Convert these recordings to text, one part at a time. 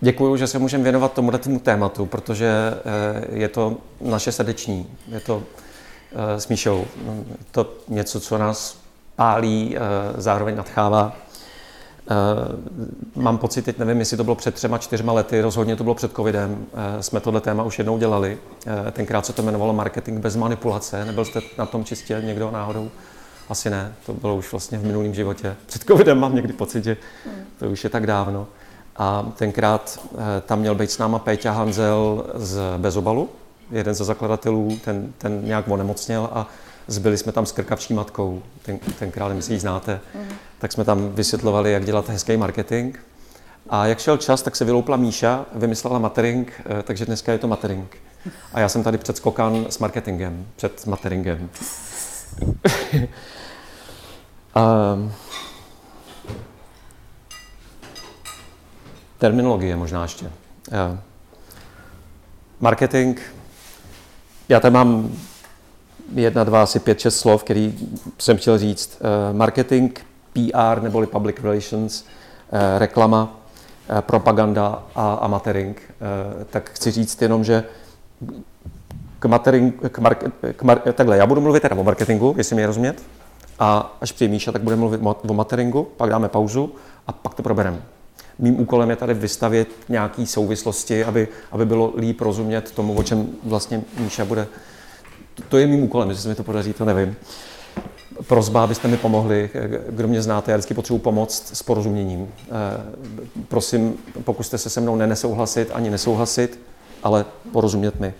Děkuji, že se můžeme věnovat tomu tématu, protože je to naše srdeční. Je to s Míšou. To něco, co nás pálí, zároveň nadchává. Mám pocit, teď nevím, jestli to bylo před třema, čtyřma lety, rozhodně to bylo před covidem. Jsme tohle téma už jednou dělali. Tenkrát se to jmenovalo marketing bez manipulace. Nebyl jste na tom čistě někdo náhodou? Asi ne, to bylo už vlastně v minulém životě. Před covidem mám někdy pocit, že to už je tak dávno. A tenkrát tam měl být s náma Péťa Hanzel z Bezobalu, jeden ze zakladatelů, ten, ten nějak onemocněl a zbyli jsme tam s krkavčí matkou, ten, tenkrát, my si ji znáte, mm. tak jsme tam vysvětlovali, jak dělat hezký marketing. A jak šel čas, tak se vyloupla Míša, vymyslela matering, eh, takže dneska je to matering. A já jsem tady před skokan s marketingem, před materingem. um, terminologie možná ještě. Uh, marketing já tam mám jedna, dva, asi pět, šest slov, který jsem chtěl říct. Eh, marketing, PR neboli public relations, eh, reklama, eh, propaganda a amatering. Tak chci říct jenom, že k matering, k mar, k mar, takhle, já budu mluvit teda o marketingu, jestli mi rozumět, a až přijde Míša, tak budeme mluvit o materingu, pak dáme pauzu a pak to probereme. Mým úkolem je tady vystavit nějaké souvislosti, aby, aby bylo líp rozumět tomu, o čem vlastně Míša bude. To je mým úkolem, jestli se mi to podaří, to nevím. Prozba, abyste mi pomohli, kdo mě znáte, já vždycky potřebuji pomoct s porozuměním. Eh, prosím, pokuste se se mnou nenesouhlasit ani nesouhlasit, ale porozumět mi.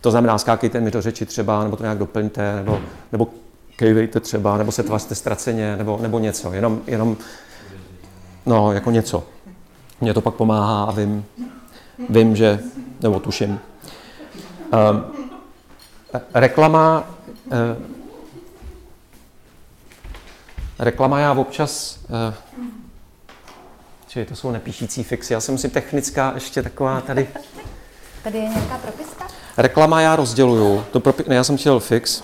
To znamená, skákejte mi do řeči třeba, nebo to nějak doplňte, nebo, nebo kejvejte třeba, nebo se tvařte ztraceně, nebo, nebo něco. Jenom, jenom, no, jako něco. Mně to pak pomáhá a vím, vím že, nebo tuším. Um, reklama, uh, reklama já občas, uh, čili to jsou nepíšící fixy, já jsem si technická ještě taková tady. Tady je nějaká propiska? Reklama já rozděluju, to propi- ne, já jsem chtěl fix,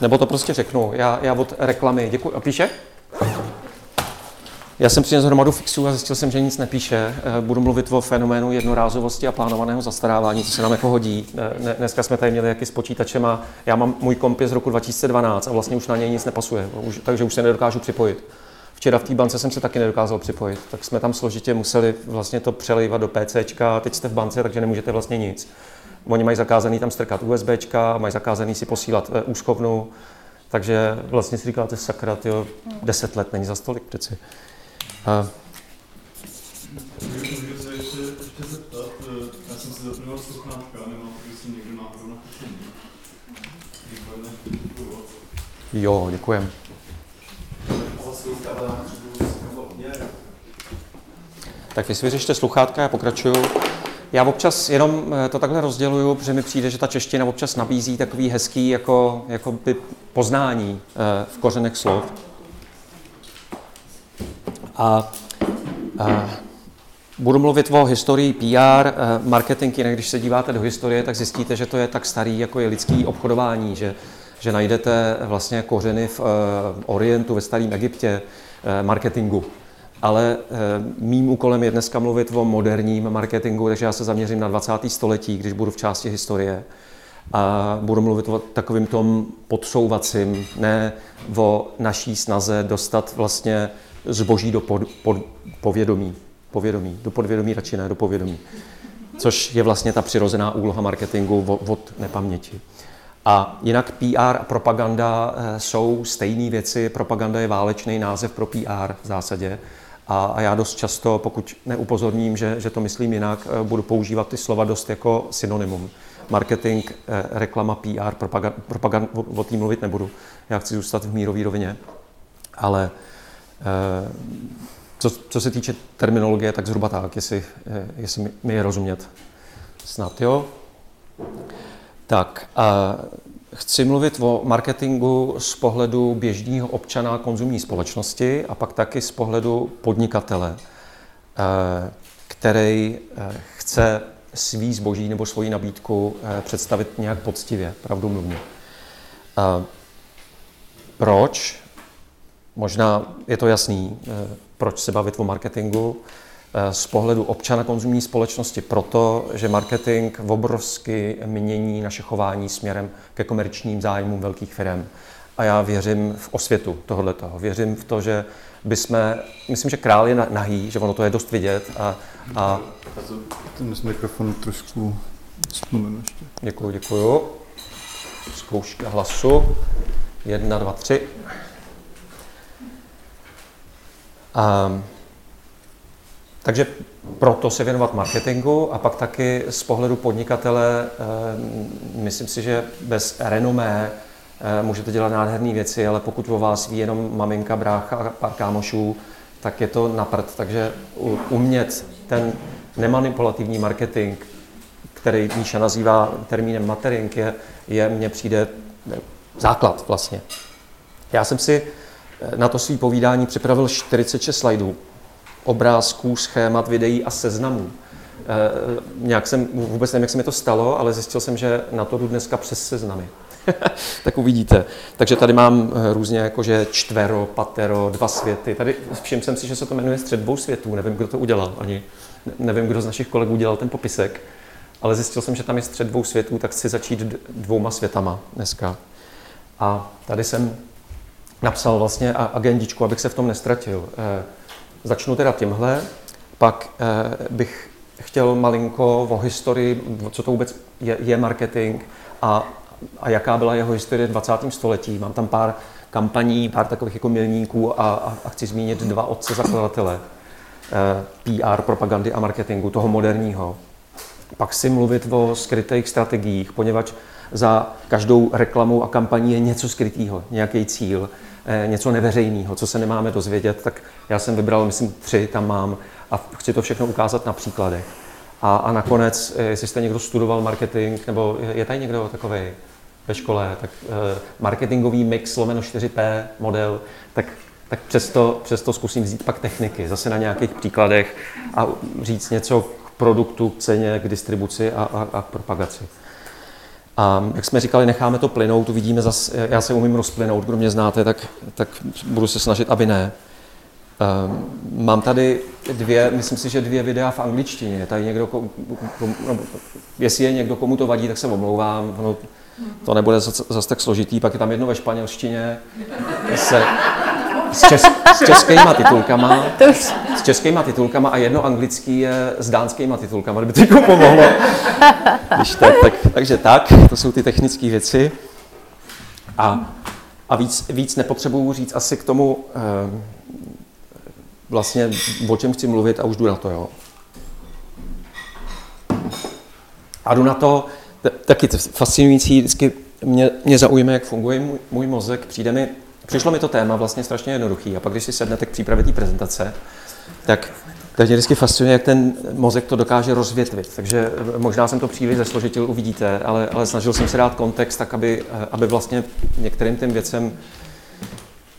nebo to prostě řeknu, já, já od reklamy, děkuji, a píše? Já jsem přinesl hromadu fixů a zjistil jsem, že nic nepíše. Eh, budu mluvit o fenoménu jednorázovosti a plánovaného zastarávání, co se nám jako hodí. Eh, dneska jsme tady měli jaký s počítačem a já mám můj komp z roku 2012 a vlastně už na něj nic nepasuje, takže už se nedokážu připojit. Včera v té bance jsem se taky nedokázal připojit, tak jsme tam složitě museli vlastně to přelejvat do PCčka, teď jste v bance, takže nemůžete vlastně nic. Oni mají zakázaný tam strkat USBčka, mají zakázaný si posílat eh, úschovnu, takže vlastně si říkáte, sakra, tyjo, deset let není za stolik přeci. A... Jo, děkujem. Tak vy si vyřešte sluchátka, já pokračuju. Já občas jenom eh, to takhle rozděluju, protože mi přijde, že ta čeština občas nabízí takový hezký jako, jako by poznání eh, v kořenech slov. A, a budu mluvit o historii PR, eh, marketing, jinak když se díváte do historie, tak zjistíte, že to je tak starý, jako je lidský obchodování, že, že najdete vlastně kořeny v uh, Orientu, ve starém Egyptě, uh, marketingu. Ale mým úkolem je dneska mluvit o moderním marketingu, takže já se zaměřím na 20. století, když budu v části historie. A budu mluvit o takovým tom podsouvacím, ne o naší snaze dostat vlastně zboží do pod, pod, povědomí. Povědomí, do podvědomí radši ne, do povědomí. Což je vlastně ta přirozená úloha marketingu od, nepaměti. A jinak PR a propaganda eh, jsou stejné věci. Propaganda je válečný název pro PR v zásadě. A, a já dost často, pokud neupozorním, že, že to myslím jinak, eh, budu používat ty slova dost jako synonymum. Marketing, eh, reklama, PR, propaganda, propaganda o, o mluvit nebudu. Já chci zůstat v mírové rovině. Ale Eh, co, co se týče terminologie, tak zhruba tak, jestli, eh, jestli mi je rozumět. Snad jo. Tak, a chci mluvit o marketingu z pohledu běžného občana konzumní společnosti a pak taky z pohledu podnikatele, eh, který chce svý zboží nebo svoji nabídku představit nějak poctivě, pravdomluvně. Proč? Možná je to jasný, eh, proč se bavit o marketingu. z pohledu občana konzumní společnosti proto, že marketing obrovsky mění naše chování směrem ke komerčním zájmům velkých firm. A já věřím v osvětu tohoto. Věřím v to, že bychom, myslím, že král je nahý, že ono to je dost vidět. A, a... Ten mikrofon trošku ještě. Děkuji, děkuji. Zkouška hlasu. Jedna, dva, tři. Um, takže proto se věnovat marketingu a pak taky z pohledu podnikatele, myslím si, že bez renomé můžete dělat nádherné věci, ale pokud o vás ví jenom maminka, brácha a pár kámošů, tak je to na prd. Takže umět ten nemanipulativní marketing, který Míša nazývá termínem matering, je, je mně přijde základ vlastně. Já jsem si na to svý povídání připravil 46 slajdů, obrázků, schémat, videí a seznamů. E, nějak jsem, vůbec nevím, jak se mi to stalo, ale zjistil jsem, že na to jdu dneska přes seznamy. tak uvidíte. Takže tady mám eh, různě jakože čtvero, patero, dva světy. Tady všiml jsem si, že se to jmenuje střed dvou světů. Nevím, kdo to udělal ani. Nevím, kdo z našich kolegů dělal ten popisek. Ale zjistil jsem, že tam je střed dvou světů, tak chci začít dvouma světama dneska. A tady jsem napsal vlastně agendičku, abych se v tom nestratil. Eh, začnu teda tímhle, pak eh, bych chtěl malinko o historii, co to vůbec je, je marketing a, a jaká byla jeho historie v 20. století. Mám tam pár kampaní, pár takových jako milníků a, a, a chci zmínit dva otce zakladatele eh, PR, propagandy a marketingu, toho moderního. Pak si mluvit o skrytých strategiích, poněvadž za každou reklamou a kampaní je něco skrytého, nějaký cíl. Eh, něco neveřejného, co se nemáme dozvědět, tak já jsem vybral, myslím, tři tam mám a chci to všechno ukázat na příkladech. A, a nakonec, eh, jestli jste někdo studoval marketing, nebo je tady někdo takový ve škole, tak eh, marketingový mix lomeno 4P model, tak, tak přesto, přesto zkusím vzít pak techniky, zase na nějakých příkladech a říct něco k produktu, k ceně, k distribuci a, a, a k propagaci. A jak jsme říkali, necháme to plynout, uvidíme zase, já se umím rozplynout, kdo mě znáte, tak, tak budu se snažit, aby ne. Um, mám tady dvě, myslím si, že dvě videa v angličtině. Tady někdo, kom, kom, no, jestli je někdo, komu to vadí, tak se omlouvám. No, to nebude zase tak složitý. Pak je tam jedno ve španělštině. Se, s, čes, s českýma titulkama. S českýma titulkama a jedno anglický je s dánskýma titulkama, kdyby to pomohlo. Když tak, tak, takže tak, to jsou ty technické věci. A, a víc, víc nepotřebuju říct asi k tomu, eh, vlastně o čem chci mluvit a už jdu na to, jo. A jdu na to, taky fascinující, vždycky mě, mě zaujme, jak funguje můj, můj mozek, přijde mi, Přišlo mi to téma vlastně strašně jednoduchý a pak, když si sednete k přípravě té prezentace, tak tak mě vždycky fascinuje, jak ten mozek to dokáže rozvětvit. Takže možná jsem to příliš zesložitil, uvidíte, ale, ale snažil jsem se dát kontext tak, aby, aby vlastně některým těm věcem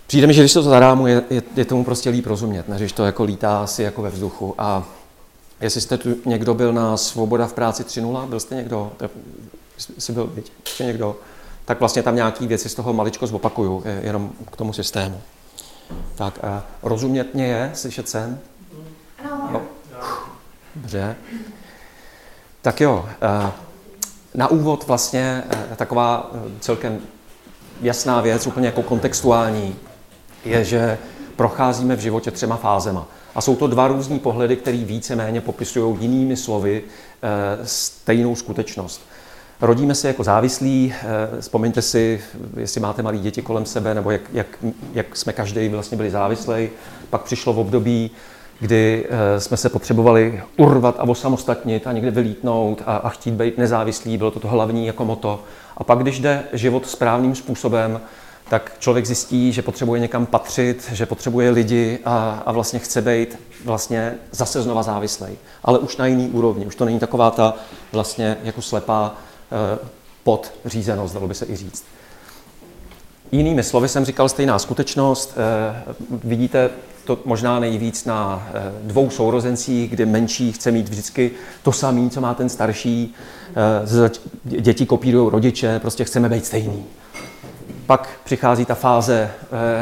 Přijde mi, že když to zadámu, je, je, je tomu prostě líp rozumět, než to jako lítá asi jako ve vzduchu. A jestli jste tu někdo byl na Svoboda v práci 3.0, byl jste někdo? Jsi byl ještě někdo? Tak vlastně tam nějaké věci z toho maličko zopakuju, jenom k tomu systému. Tak a rozumět mě je, slyšet jsem? No. Dobře. Tak jo, na úvod vlastně taková celkem jasná věc, úplně jako kontextuální, je, že procházíme v životě třema fázema. A jsou to dva různí pohledy, které víceméně popisují jinými slovy stejnou skutečnost. Rodíme se jako závislí, eh, vzpomeňte si, jestli máte malé děti kolem sebe, nebo jak, jak, jak jsme každý vlastně byli závislí. Pak přišlo v období, kdy eh, jsme se potřebovali urvat a osamostatnit a někde vylítnout a, a chtít být nezávislí, bylo to to hlavní jako moto. A pak, když jde život správným způsobem, tak člověk zjistí, že potřebuje někam patřit, že potřebuje lidi a, a vlastně chce být vlastně zase znova závislý. Ale už na jiný úrovni. Už to není taková ta vlastně jako slepá podřízenost, dalo by se i říct. Jinými slovy jsem říkal stejná skutečnost. Eh, vidíte to možná nejvíc na eh, dvou sourozencích, kde menší chce mít vždycky to samé, co má ten starší. Děti kopírují rodiče, prostě chceme být stejný. Pak přichází ta fáze,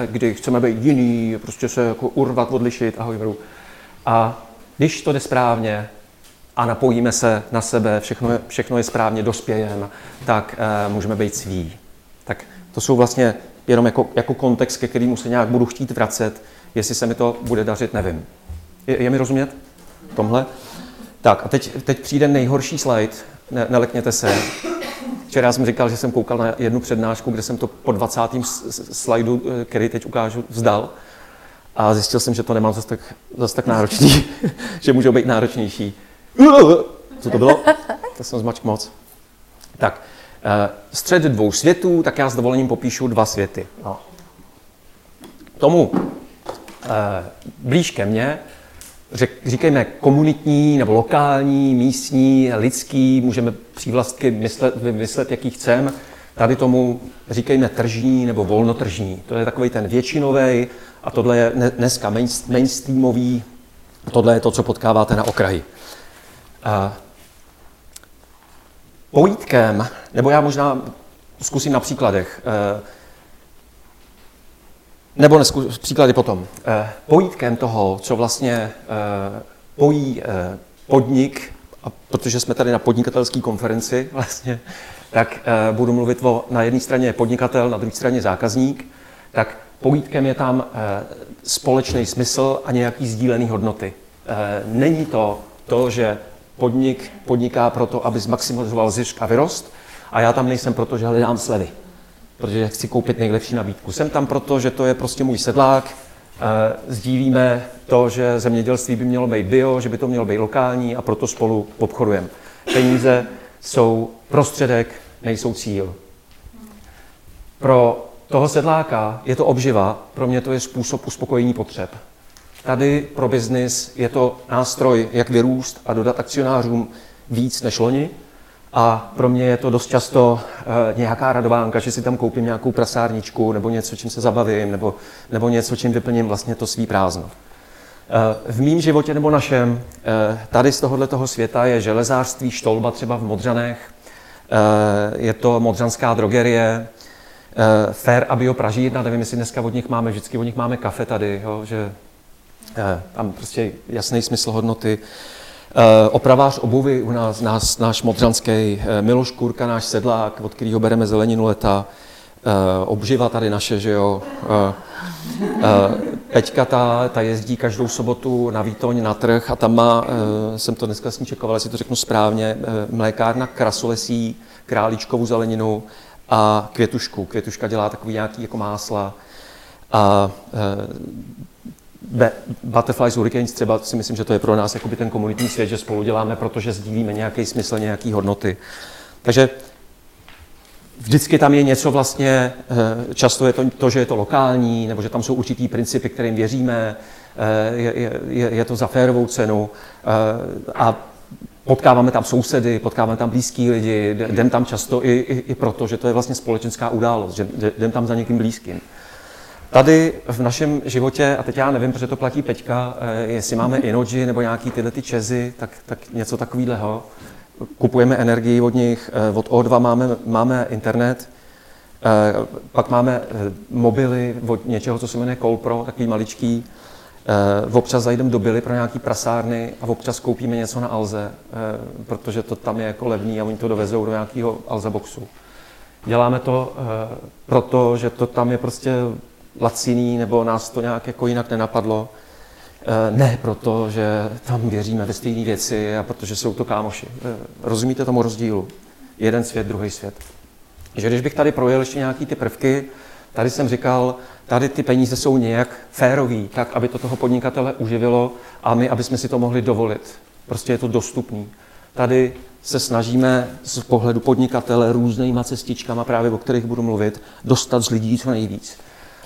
kdy chceme být jiný, prostě se jako urvat, odlišit, ahoj, A když to jde správně a napojíme se na sebe, všechno je, všechno je správně, dospějeme, tak uh, můžeme být sví. Tak to jsou vlastně jenom jako, jako kontext, ke kterému se nějak budu chtít vracet. Jestli se mi to bude dařit, nevím. Je, je mi rozumět? Tomhle? Tak a teď, teď přijde nejhorší slide. Ne, nelekněte se. Včera jsem říkal, že jsem koukal na jednu přednášku, kde jsem to po 20. slajdu, eh, který teď ukážu, vzdal. A zjistil jsem, že to nemám zase tak, zase tak náročný, že můžou být náročnější. Co to bylo? To jsem zmačk moc. Tak, eh, střed dvou světů, tak já s dovolením popíšu dva světy. No. Tomu eh, blíž ke mně řek, říkejme komunitní nebo lokální, místní, lidský, můžeme přívlastky myslet, vymyslet, jaký chceme. Tady tomu říkejme tržní nebo volnotržní. To je takový ten většinový a tohle je dneska mainstreamový, tohle je to, co potkáváte na okraji. Pojítkem, nebo já možná zkusím na příkladech, eh, nebo nesku, příklady potom. Eh, pojítkem toho, co vlastně eh, pojí podnik, a protože jsme tady na podnikatelské konferenci vlastně, tak budu mluvit o, na jedné straně podnikatel, na druhé straně zákazník, tak pojítkem je tam společný smysl a nějaký sdílený hodnoty. Není to to, že podnik podniká proto, aby zmaximalizoval zisk a vyrost, a já tam nejsem proto, že hledám slevy protože chci koupit nejlepší nabídku. Jsem tam proto, že to je prostě můj sedlák, eh, sdílíme to, že zemědělství by mělo být bio, že by to mělo být lokální a proto spolu obchodujeme. Peníze jsou prostředek, nejsou cíl. Pro toho sedláka je to obživa, pro mě to je způsob uspokojení potřeb. Tady pro biznis je to nástroj, jak vyrůst a dodat akcionářům víc než loni, a pro mě je to dost často uh, nějaká radovánka, že si tam koupím nějakou prasárničku nebo něco, čím se zabavím, nebo, nebo něco, čím vyplním vlastně to svý prázdno. Uh, v mém životě nebo našem, uh, tady z tohohle toho světa je železářství Štolba třeba v Modřanech, je to modřanská drogerie, Fair a Bio Pražírna, nevím, jestli dneska od nich máme, vždycky od nich máme kafe tady, jo, že tam prostě jasný smysl hodnoty. Eh, opravář obuvy u nás, nás náš modřanský eh, Miloš Kurka, náš sedlák, od kterého bereme zeleninu leta, eh, obživa tady naše, že jo. Peťka ta, ta jezdí každou sobotu na Výtoň na trh a tam má, jsem to dneska s ní čekoval, jestli to řeknu správně, mlékárna krasolesí, králíčkovou zeleninu a květušku. Květuška dělá takový nějaký jako másla. A Butterflies Hurricanes třeba si myslím, že to je pro nás jakoby ten komunitní svět, že spolu děláme, protože sdílíme nějaký smysl, nějaký hodnoty. Takže vždycky tam je něco vlastně, eh, často je to, to, že je to lokální, nebo že tam jsou určitý principy, kterým věříme, eh, je, je, je to za férovou cenu eh, a potkáváme tam sousedy, potkáváme tam blízký lidi, jdem tam často i, i, i proto, že to je vlastně společenská událost, že jdem tam za někým blízkým. Tady v našem životě, a teď já nevím, protože to platí Peťka, eh, jestli máme Inoji nebo nějaký tyhle ty čezy, tak, tak něco takového. Kupujeme energii od nich, eh, od O2 máme, máme internet, eh, pak máme mobily od něčeho, co se jmenuje Colpro, takový maličký. Občas zajdeme do Billy pro nějaký prasárny a občas koupíme něco na Alze, protože to tam je jako levný a oni to dovezou do nějakého Alza boxu. Děláme to proto, že to tam je prostě laciný, nebo nás to nějak jako jinak nenapadlo. Eh, ne proto, že tam věříme ve stejné věci a protože jsou to kámoši. Eh, rozumíte tomu rozdílu? Jeden svět, druhý svět. Že když bych tady projel ještě nějaký ty prvky, tady jsem říkal, tady ty peníze jsou nějak férový, tak aby to toho podnikatele uživilo a my, aby jsme si to mohli dovolit. Prostě je to dostupný. Tady se snažíme z pohledu podnikatele různýma cestičkama, právě o kterých budu mluvit, dostat z lidí co nejvíc.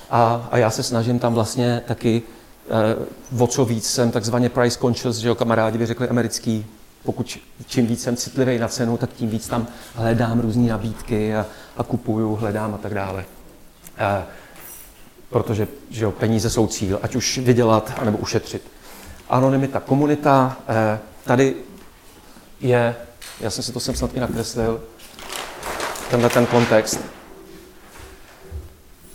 A, a já se snažím tam vlastně taky eh, o co víc jsem takzvaně price conscious, že jo, kamarádi by řekli americký, pokud čím víc jsem citlivý na cenu, tak tím víc tam hledám různé nabídky a, a kupuju, hledám a tak dále. Eh, protože že jo, peníze jsou cíl, ať už vydělat, anebo ušetřit. Anonymita, komunita, eh, tady je, já jsem si to sem snad i nakreslil, tenhle ten kontext.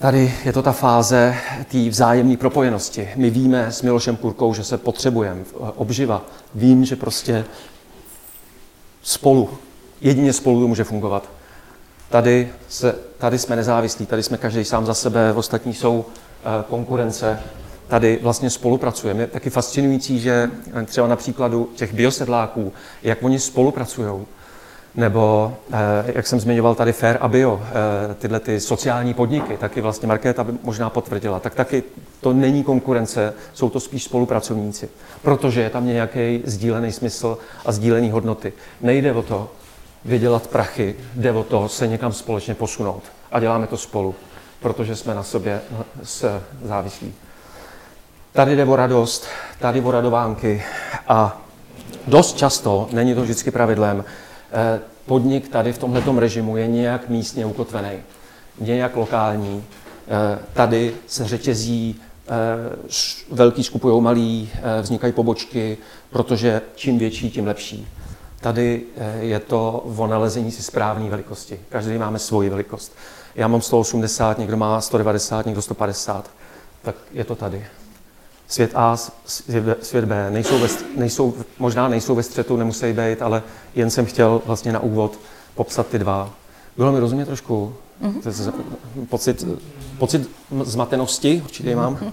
Tady je to ta fáze té vzájemné propojenosti. My víme s Milošem Kurkou, že se potřebujeme, obživa. Vím, že prostě spolu, jedině spolu to může fungovat. Tady, se, tady jsme nezávislí, tady jsme každý sám za sebe, ostatní jsou eh, konkurence. Tady vlastně spolupracujeme. Je taky fascinující, že třeba na příkladu těch biosedláků, jak oni spolupracují, nebo, eh, jak jsem zmiňoval tady Fair a Bio, eh, tyhle ty sociální podniky, taky vlastně Markéta by možná potvrdila, tak taky to není konkurence, jsou to spíš spolupracovníci, protože je tam nějaký sdílený smysl a sdílený hodnoty. Nejde o to vydělat prachy, jde o to se někam společně posunout. A děláme to spolu, protože jsme na sobě se závislí. Tady jde o radost, tady o radovánky a dost často, není to vždycky pravidlem, Eh, podnik tady v tomto režimu je nějak místně ukotvený, nějak lokální. Eh, tady se řetězí, eh, velký skupují malý, vznikají pobočky, protože čím větší, tím lepší. Tady je to o nalezení si správné velikosti. Každý máme svoji velikost. Já mám 180, někdo má 190, někdo 150. Tak je to tady svět A, svět B. Nejsou ve, nejsou, možná nejsou ve střetu, nemusí být, ale jen jsem chtěl vlastně na úvod popsat ty dva. Bylo mi rozumět trošku? Mm-hmm. Pocit, pocit zmatenosti určitě mám.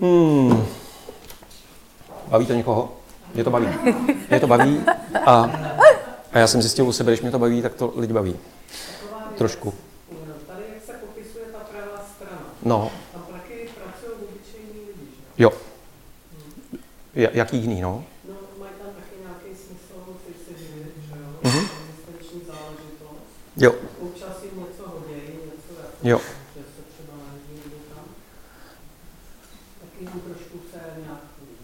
Hmm. Baví to někoho? Mě to baví. Mě to baví a, a já jsem zjistil u sebe, když mě to baví, tak to lidi baví. Trošku. Tady jak se popisuje ta pravá strana. No. Jo. Jaký jiný, no? No, mají tam taky nějaký smysl, živit, že jo? Mhm. Existenční záležitost. Jo. Občas jim něco hodějí, něco jako, Jo. že se třeba najdí tam. Taky jim trošku se nějak,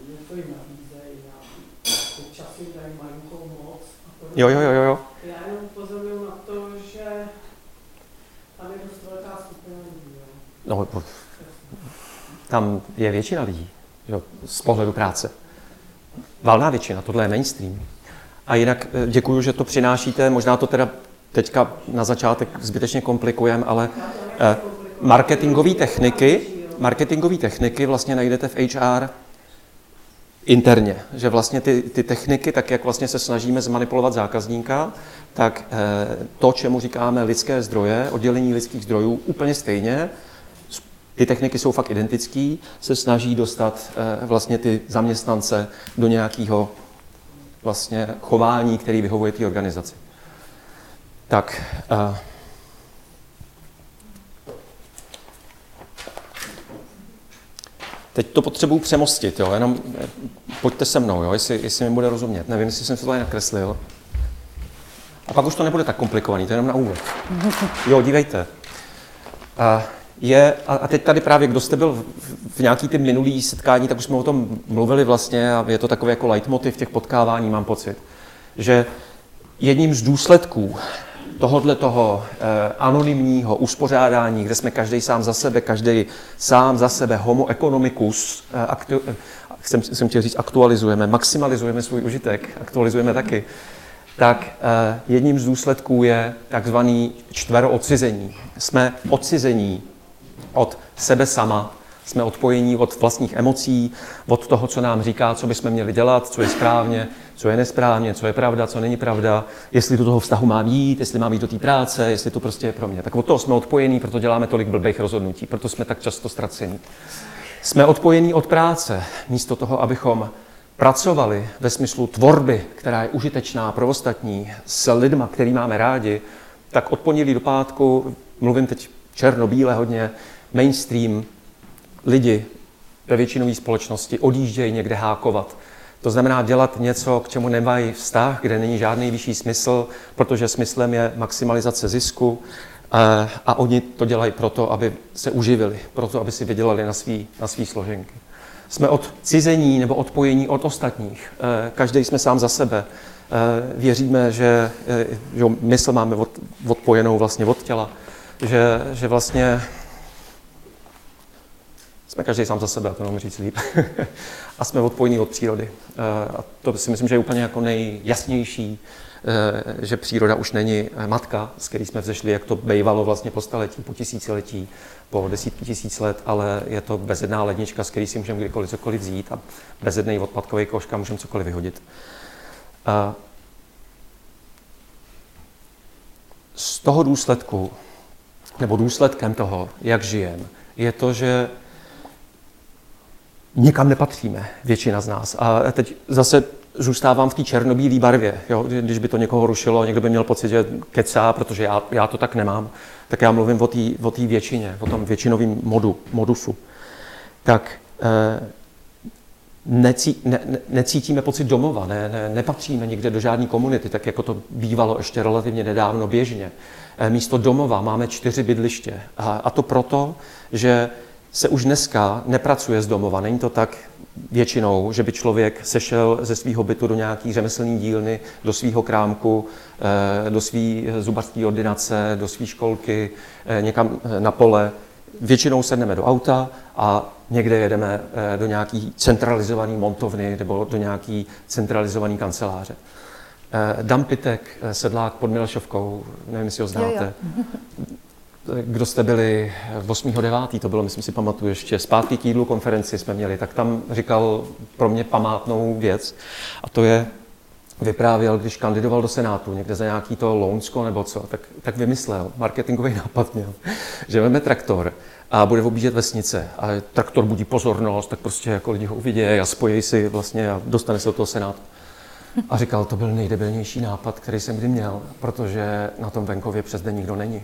něco jim nabízejí, občas jim dají malinkou moc. A Jo, jo, jo, jo, jo. Já jenom upozoruju na to, že tam je dost velká skupina lidí, jo. No, tam je většina lidí, jo, z pohledu práce. Valná většina, tohle je mainstream. A jinak eh, děkuji, že to přinášíte, možná to teda teďka na začátek zbytečně komplikujeme, ale eh, marketingové techniky, marketingové techniky vlastně najdete v HR interně, že vlastně ty, ty techniky, tak jak vlastně se snažíme zmanipulovat zákazníka, tak eh, to, čemu říkáme lidské zdroje, oddělení lidských zdrojů, úplně stejně, ty techniky jsou fakt identický, se snaží dostat eh, vlastně ty zaměstnance do nějakého vlastně chování, který vyhovuje té organizaci. Tak, uh, teď to potřebuji přemostit, jo, jenom eh, pojďte se mnou, jo, jestli, jestli mi bude rozumět. Nevím, jestli jsem se to tady nakreslil. A pak už to nebude tak komplikovaný, to je jenom na úvod. Jo, dívejte. Uh, je, a teď tady právě, kdo jste byl v, nějaký ty minulý setkání, tak už jsme o tom mluvili vlastně a je to takový jako leitmotiv těch potkávání, mám pocit, že jedním z důsledků tohodle toho eh, anonymního uspořádání, kde jsme každý sám za sebe, každý sám za sebe, homo economicus, eh, aktu, eh, jsem, jsem chtěl říct, aktualizujeme, maximalizujeme svůj užitek, aktualizujeme taky, tak eh, jedním z důsledků je takzvaný čtveroodcizení. Jsme odcizení od sebe sama, jsme odpojení od vlastních emocí, od toho, co nám říká, co bychom měli dělat, co je správně, co je nesprávně, co je pravda, co není pravda, jestli do toho vztahu mám jít, jestli mám jít do té práce, jestli to prostě je pro mě. Tak od toho jsme odpojení, proto děláme tolik blbých rozhodnutí, proto jsme tak často ztracení. Jsme odpojení od práce, místo toho, abychom pracovali ve smyslu tvorby, která je užitečná pro ostatní, s lidma, který máme rádi, tak od pondělí do pátku, mluvím teď černobíle hodně, mainstream, lidi ve většinové společnosti odjíždějí někde hákovat. To znamená dělat něco, k čemu nemají vztah, kde není žádný vyšší smysl, protože smyslem je maximalizace zisku a, a oni to dělají proto, aby se uživili, proto, aby si vydělali na svý, na svý složenky. Jsme od cizení nebo odpojení od ostatních. Eh, každý jsme sám za sebe. Eh, věříme, že, eh, že mysl máme od, odpojenou vlastně od těla, že, že vlastně jsme každý sám za sebe, to nemůžu říct líp. a jsme odpojení od přírody. A to si myslím, že je úplně jako nejjasnější eh, že příroda už není matka, z který jsme vzešli, jak to bývalo vlastně po staletí, po tisíciletí, po desítky tisíc let, ale je to bezedná lednička, z který si můžeme kdykoliv cokoliv vzít a bezedný odpadkový koška můžeme cokoliv vyhodit. A z toho důsledku, nebo důsledkem toho, jak žijeme, je to, že nikam nepatříme, většina z nás. A teď zase zůstávám v té černobílé barvě. Jo? Když by to někoho rušilo, někdo by měl pocit, že kecá, protože já, já to tak nemám, tak já mluvím o té většině, o tom většinovém modu, modusu. Tak eh, necí, ne, necítíme pocit domova, ne, ne, nepatříme nikde do žádné komunity, tak jako to bývalo ještě relativně nedávno běžně. Eh, místo domova máme čtyři bydliště. A, a to proto, že se už dneska nepracuje z domova. Není to tak většinou, že by člověk sešel ze svého bytu do nějaký řemeslní dílny, do svého krámku, eh, do své zubařské ordinace, do své školky, eh, někam na pole. Většinou sedneme do auta a někde jedeme do nějaký centralizované montovny nebo do nějaký centralizované kanceláře. Dan Pitek, sedlák pod Milešovkou, nevím, jestli ho znáte. Jo, jo. Kdo jste byli v 8.9., to bylo, myslím si, pamatuju ještě, zpátky k jídlu konferenci jsme měli, tak tam říkal pro mě památnou věc a to je, vyprávěl, když kandidoval do Senátu, někde za nějaký to Lounsko nebo co, tak, tak vymyslel, marketingový nápad měl, že veme traktor a bude objíždět vesnice a traktor budí pozornost, tak prostě jako lidi ho uvidí a spojí si vlastně a dostane se do toho Senátu. A říkal, to byl nejdebilnější nápad, který jsem kdy měl, protože na tom venkově přes den nikdo není.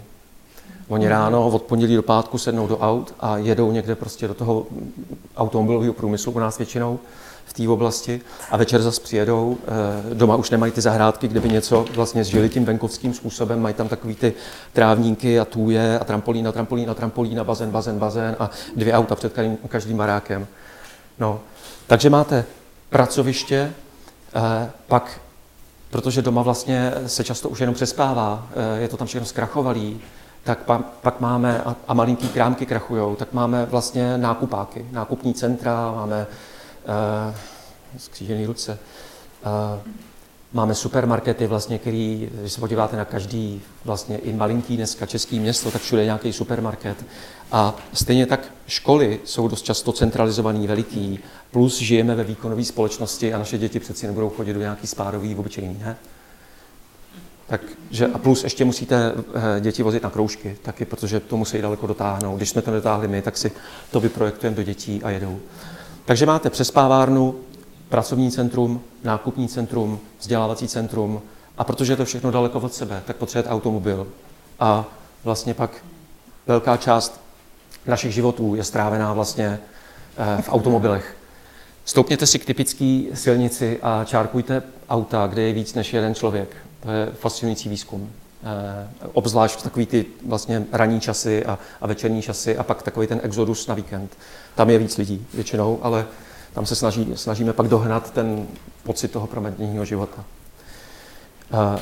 Oni ráno od pondělí do pátku sednou do aut a jedou někde prostě do toho automobilového průmyslu u nás většinou v té oblasti a večer zase přijedou, eh, doma už nemají ty zahrádky, kde by něco vlastně žili tím venkovským způsobem, mají tam takový ty trávníky a tůje a trampolína, trampolína, trampolína, bazén, bazén, bazén a dvě auta před každým, každým barákem. No, takže máte pracoviště, eh, pak protože doma vlastně se často už jenom přespává, eh, je to tam všechno zkrachovalý, tak pa, pak máme, a, a malinký krámky krachujou, tak máme vlastně nákupáky, nákupní centra, máme uh, skřížený ruce, uh, máme supermarkety, vlastně, který, když se podíváte na každý vlastně i malinký dneska český město, tak všude je nějaký supermarket. A stejně tak školy jsou dost často centralizovaný, veliký, plus žijeme ve výkonové společnosti a naše děti přeci nebudou chodit do nějaký spádový obyčejný, ne? Takže a plus ještě musíte eh, děti vozit na kroužky taky, protože to musí daleko dotáhnout. Když jsme to dotáhli my, tak si to vyprojektujeme do dětí a jedou. Takže máte přespávárnu, pracovní centrum, nákupní centrum, vzdělávací centrum a protože je to všechno daleko od sebe, tak potřebujete automobil. A vlastně pak velká část našich životů je strávená vlastně eh, v automobilech. Stoupněte si k typické silnici a čárkujte auta, kde je víc než jeden člověk. To je fascinující výzkum. Eh, obzvlášť takový ty vlastně ranní časy a, a večerní časy a pak takový ten exodus na víkend. Tam je víc lidí většinou, ale tam se snaží, snažíme pak dohnat ten pocit toho proměnního života. Eh,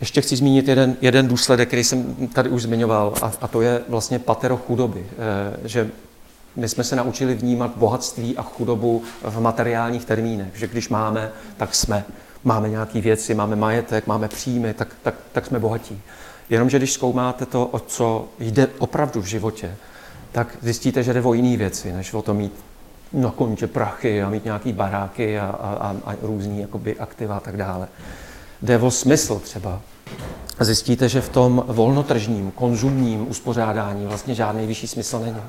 ještě chci zmínit jeden, jeden důsledek, který jsem tady už zmiňoval, a, a to je vlastně patero chudoby. Eh, že my jsme se naučili vnímat bohatství a chudobu v materiálních termínech, že když máme, tak jsme máme nějaké věci, máme majetek, máme příjmy, tak, tak, tak jsme bohatí. Jenomže když zkoumáte to, o co jde opravdu v životě, tak zjistíte, že jde o jiné věci, než o to mít na konče prachy a mít nějaký baráky a, a, a různý jakoby, aktiva a tak dále. Jde o smysl třeba. Zjistíte, že v tom volnotržním, konzumním uspořádání vlastně žádný vyšší smysl není.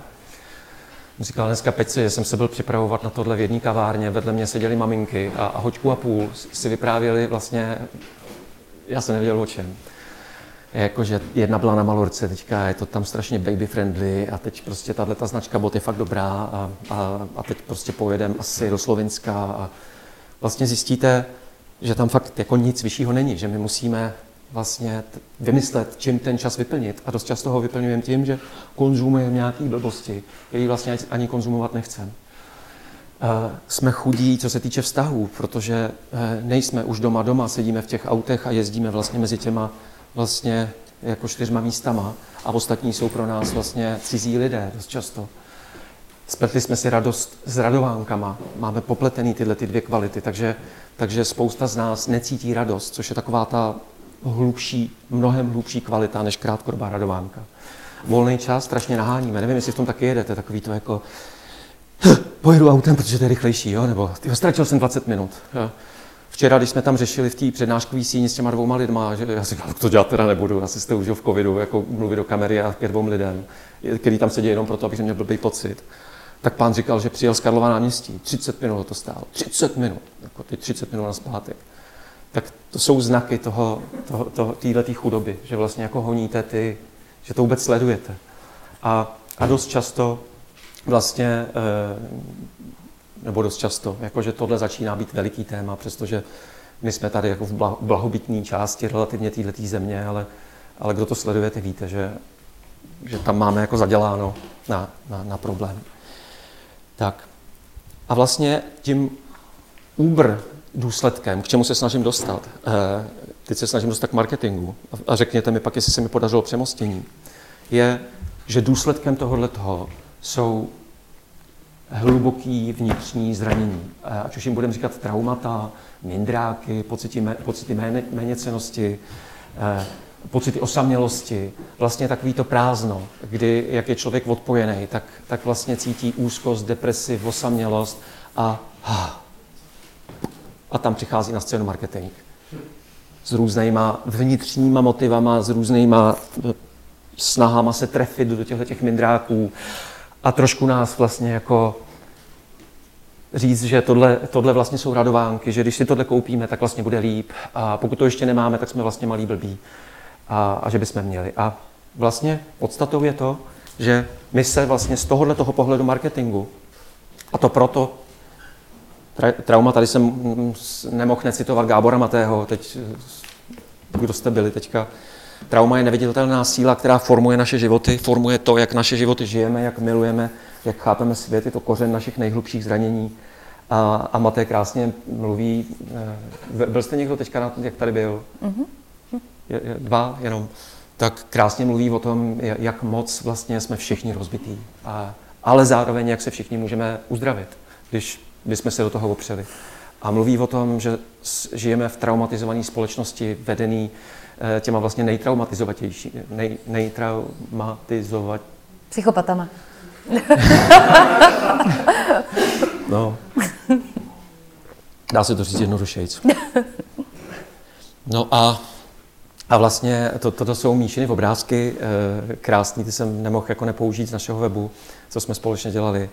Říkal dneska Peci, že jsem se byl připravovat na tohle v jedné kavárně, vedle mě seděly maminky a, a hoďku a půl si vyprávěli vlastně, já jsem nevěděl o čem. Jakože jedna byla na Malorce, teďka je to tam strašně baby friendly a teď prostě tahle ta značka bot je fakt dobrá a, a, a teď prostě pojedeme asi do Slovenska a vlastně zjistíte, že tam fakt jako nic vyššího není, že my musíme vlastně vymyslet, čím ten čas vyplnit. A dost často ho vyplňujeme tím, že konzumujeme nějaké blbosti, které vlastně ani konzumovat nechceme. Jsme chudí, co se týče vztahů, protože eh, nejsme už doma doma, sedíme v těch autech a jezdíme vlastně mezi těma vlastně jako čtyřma místama a ostatní jsou pro nás vlastně cizí lidé dost často. spletli jsme si radost s radovánkama. Máme popletený tyhle ty dvě kvality, takže, takže spousta z nás necítí radost, což je taková ta hlubší, mnohem hlubší kvalita než krátkodobá radovánka. Volný čas strašně naháníme. Nevím, jestli v tom taky jedete, takový to jako pojedu autem, protože to je rychlejší, jo? nebo tyho, ztratil jsem 20 minut. Jo? Včera, když jsme tam řešili v té přednáškové síni s těma dvouma lidma, že já si říkal, to dělat teda nebudu, asi jste užil v covidu, jako mluvit do kamery a ke dvou lidem, který tam sedí jenom proto, abych měl blbý pocit. Tak pán říkal, že přijel z Karlova náměstí, 30 minut to stálo, 30 minut, jako ty 30 minut na zpátek. Tak to jsou znaky toho, toho, toho této chudoby, že vlastně jako honíte ty, že to vůbec sledujete. A, a dost často vlastně eh, nebo dost často, jakože tohle začíná být veliký téma, přestože my jsme tady jako v blahobytné části relativně této země, ale, ale kdo to sledujete, víte, že, že tam máme jako zaděláno na, na, na problém. Tak. A vlastně tím Uber důsledkem, k čemu se snažím dostat, eh, teď se snažím dostat k marketingu. A řekněte mi pak, jestli se mi podařilo přemostění, je, že důsledkem tohohle toho jsou hluboký vnitřní zranění. Ať už jim budeme říkat traumata, mindráky, pocity, pocity méně, méněcenosti, eh, pocity osamělosti, vlastně takový to prázdno, kdy jak je člověk odpojený, tak, tak vlastně cítí úzkost, depresi, osamělost a a tam přichází na scénu marketing. S různýma vnitřníma motivama, s různýma eh, snahama se trefit do těchto těch mindráků, a trošku nás vlastně jako říct, že tohle, tohle vlastně jsou radovánky, že když si tohle koupíme, tak vlastně bude líp a pokud to ještě nemáme, tak jsme vlastně malí blbí a, a že bychom měli. A vlastně podstatou je to, že my se vlastně z tohohle toho pohledu marketingu, a to proto, tra, trauma, tady jsem nemohl necitovat Gábora Matého, teď, kdo jste byli teďka, Trauma je neviditelná síla, která formuje naše životy, formuje to, jak naše životy žijeme, jak milujeme, jak chápeme svět, je to kořen našich nejhlubších zranění. A, a Maté krásně mluví, eh, byl jste někdo teďka, na, jak tady byl? Mm-hmm. Je, je, dva jenom. Tak krásně mluví o tom, jak moc vlastně jsme všichni rozbití. A, ale zároveň, jak se všichni můžeme uzdravit, když bychom se do toho opřeli. A mluví o tom, že žijeme v traumatizované společnosti vedený Eh, těma vlastně nejtraumatizovatější, nej, nejtraumatizovat... Psychopatama. no. Dá se to říct jednodušejc. No a, a vlastně to, toto jsou Míšiny obrázky, eh, krásný, ty jsem nemohl jako nepoužít z našeho webu, co jsme společně dělali.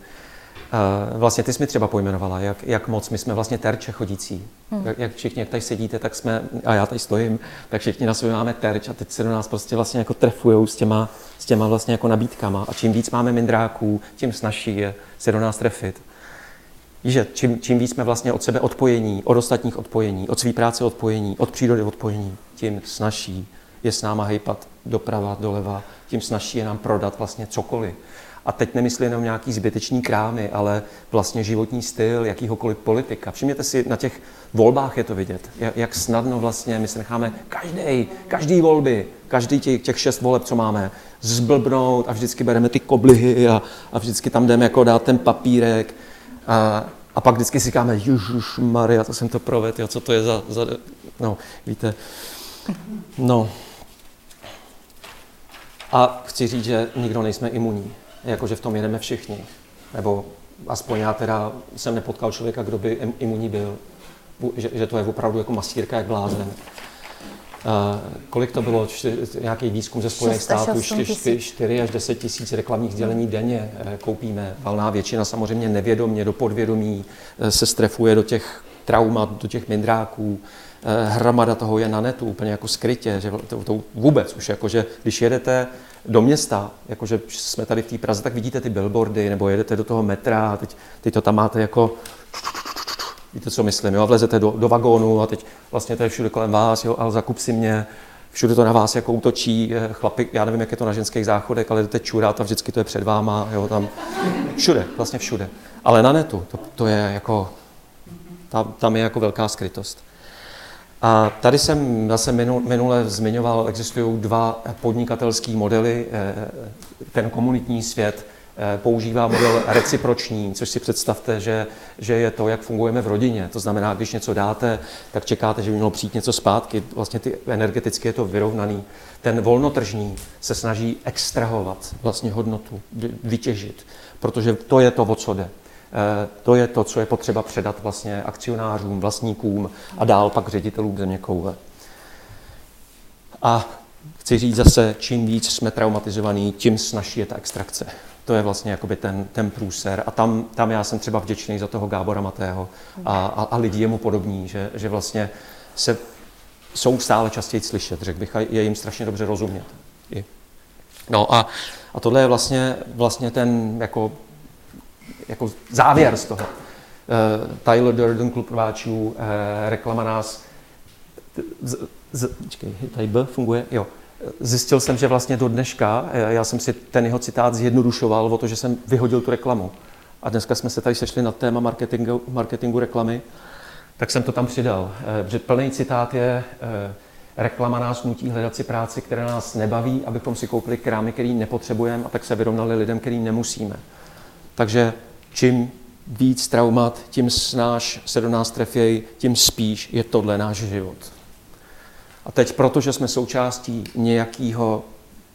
Vlastně ty jsi mi třeba pojmenovala, jak, jak moc my jsme vlastně terče chodící. Hmm. Jak, jak všichni, jak tady sedíte, tak jsme, a já tady stojím, tak všichni na sobě máme terč a teď se do nás prostě vlastně jako trefujou s těma, s těma vlastně jako nabídkama. A čím víc máme mindráků, tím snažší je se do nás trefit. Že čím, čím víc jsme vlastně od sebe odpojení, od ostatních odpojení, od své práce odpojení, od přírody odpojení, tím snažší je s náma hejpat doprava, doleva, tím snažší je nám prodat vlastně cokoliv. A teď nemyslím jenom nějaký zbytečný krámy, ale vlastně životní styl jakýhokoliv politika. Všimněte si, na těch volbách je to vidět, jak snadno vlastně my se necháme každý, každý volby, každý těch, těch šest voleb, co máme, zblbnout a vždycky bereme ty koblihy a, a vždycky tam jdeme jako dát ten papírek a, a pak vždycky si říkáme, Ježíš Maria, to jsem to provedl, co to je za, za... No, víte, no. A chci říct, že nikdo nejsme imunní jakože v tom jedeme všichni. Nebo aspoň já teda jsem nepotkal člověka, kdo by imunní byl. Že, že to je opravdu jako masírka, jak blázen. Uh, kolik to bylo? Čtyři, nějaký výzkum ze Spojených států? 4 až 10 tisíc reklamních sdělení denně uh, koupíme. Valná většina samozřejmě nevědomě, do podvědomí uh, se strefuje do těch traumat, do těch mindráků. Hromada toho je na netu, úplně jako skrytě, že to, to vůbec už jako, že když jedete do města, jakože jsme tady v té Praze, tak vidíte ty billboardy, nebo jedete do toho metra a teď, teď to tam máte jako víte, co myslím, jo, a vlezete do, do vagónu a teď vlastně to je všude kolem vás, jo, ale zakup si mě, všude to na vás jako útočí, chlapi, já nevím, jak je to na ženských záchodech, ale jdete čurát a vždycky to je před váma, jo, tam, všude, vlastně všude. Ale na netu, to, to je jako, tam, tam je jako velká skrytost. A tady jsem zase minule zmiňoval, existují dva podnikatelské modely. Eh, ten komunitní svět Eh, používá model reciproční, což si představte, že, že je to, jak fungujeme v rodině. To znamená, když něco dáte, tak čekáte, že by mělo přijít něco zpátky. Vlastně ty, energeticky je to vyrovnaný. Ten volnotržní se snaží extrahovat vlastně hodnotu, vytěžit, protože to je to, o co jde. Eh, to je to, co je potřeba předat vlastně akcionářům, vlastníkům a dál pak ředitelům země koule. A chci říct zase, čím víc jsme traumatizovaní, tím snažší je ta extrakce. To je vlastně jakoby ten, ten průser. A tam, tam já jsem třeba vděčný za toho Gábora Matého a, a, a lidi jemu podobní, že, že vlastně se jsou stále častěji slyšet, řekl bych, a je jim strašně dobře rozumět. I. No a, a tohle je vlastně, vlastně ten jako, jako závěr z toho. Uh, Tyler Durden, klub rváčů, uh, reklama nás, z, z, čekej, tady B funguje, jo, zjistil jsem, že vlastně do dneška, eh, já jsem si ten jeho citát zjednodušoval o to, že jsem vyhodil tu reklamu. A dneska jsme se tady sešli na téma marketingu, marketingu reklamy, tak jsem to tam přidal. Eh, že plný citát je, eh, reklama nás nutí hledat si práci, která nás nebaví, abychom si koupili krámy, který nepotřebujeme a tak se vyrovnali lidem, který nemusíme. Takže čím víc traumat, tím snáš se do nás trefěj, tím spíš je tohle náš život. A teď, protože jsme součástí nějakého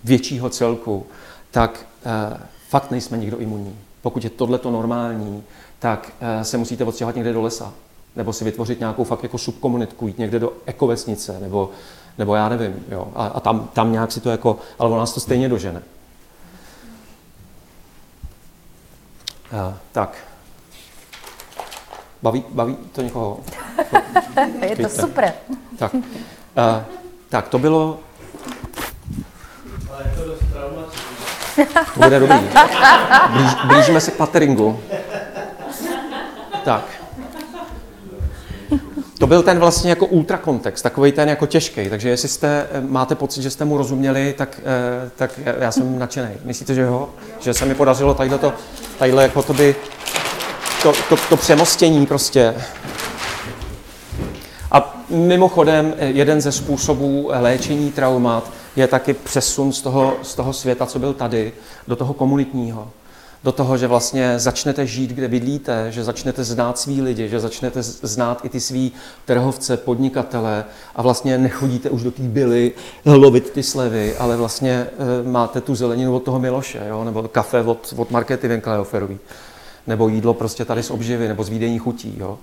většího celku, tak eh, fakt nejsme nikdo imunní. Pokud je tohleto normální, tak eh, se musíte odstěhovat někde do lesa. Nebo si vytvořit nějakou fakt jako subkomunitku, jít někde do ekovesnice, nebo, nebo já nevím. Jo. A, a tam, tam nějak si to jako, ale nás to stejně dožene. A, tak. Baví, baví to někoho? je to super. Tak. Uh, tak, to bylo... Ale je to dost traumatické. To bude dobrý. Blíž, blížíme se k pateringu. Tak. To byl ten vlastně jako ultrakontext, takový ten jako těžký. Takže jestli jste, eh, máte pocit, že jste mu rozuměli, tak, eh, tak já jsem nadšený. Myslíte, že jo? Že se mi podařilo tadyhle, to, tadyhle jako to by, to, to, to přemostění prostě a mimochodem, jeden ze způsobů léčení traumat je taky přesun z toho, z toho světa, co byl tady, do toho komunitního. Do toho, že vlastně začnete žít, kde bydlíte, že začnete znát svý lidi, že začnete znát i ty svý trhovce, podnikatele a vlastně nechodíte už do té byly lovit ty slevy, ale vlastně e, máte tu zeleninu od toho Miloše, jo? nebo kafe od, od Markety Winklehoferový, nebo jídlo prostě tady z obživy, nebo z výdejní chutí. Jo?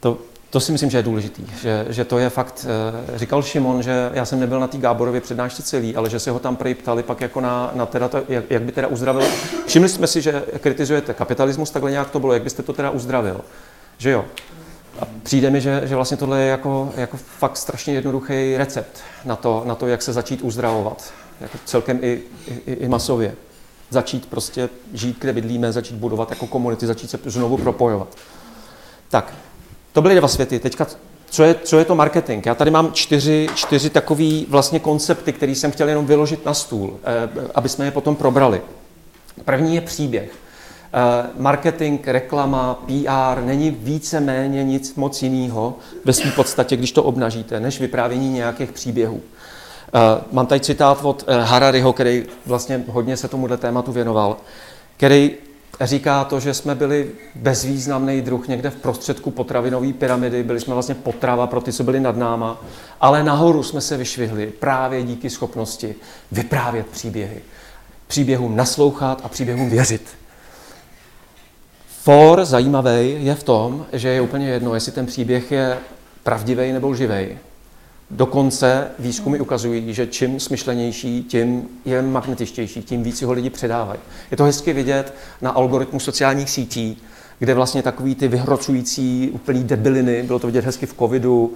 To, to si myslím, že je důležitý, že, že to je fakt, eh, říkal Šimon, že já jsem nebyl na té Gáborově přednášce celý, ale že se ho tam prý ptali pak jako na, na teda to, jak, jak by teda uzdravil. Všimli jsme si, že kritizujete kapitalismus, takhle nějak to bylo, jak byste to teda uzdravil, že jo? A přijde mi, že, že vlastně tohle je jako, jako fakt strašně jednoduchý recept na to, na to, jak se začít uzdravovat, jako celkem i, i, i masově. Začít prostě žít, kde bydlíme, začít budovat jako komunity, začít se znovu propojovat. Tak, to byly dva světy. Teďka, co je, co je to marketing? Já tady mám čtyři, čtyři takové vlastně koncepty, které jsem chtěl jenom vyložit na stůl, eh, aby jsme je potom probrali. První je příběh. Eh, marketing, reklama, PR není více méně nic moc jiného ve své podstatě, když to obnažíte, než vyprávění nějakých příběhů. Eh, mám tady citát od Harariho, který vlastně hodně se tomuhle tématu věnoval, který říká to, že jsme byli bezvýznamný druh někde v prostředku potravinové pyramidy, byli jsme vlastně potrava pro ty, co byli nad náma, ale nahoru jsme se vyšvihli právě díky schopnosti vyprávět příběhy. Příběhům naslouchat a příběhům věřit. For zajímavý je v tom, že je úplně jedno, jestli ten příběh je pravdivý nebo lživý. Dokonce výzkumy ukazují, že čím smyšlenější, tím je magnetičtější, tím víc ho lidi předávají. Je to hezky vidět na algoritmu sociálních sítí, kde vlastně takový ty vyhrocující úplný debiliny, bylo to vidět hezky v covidu,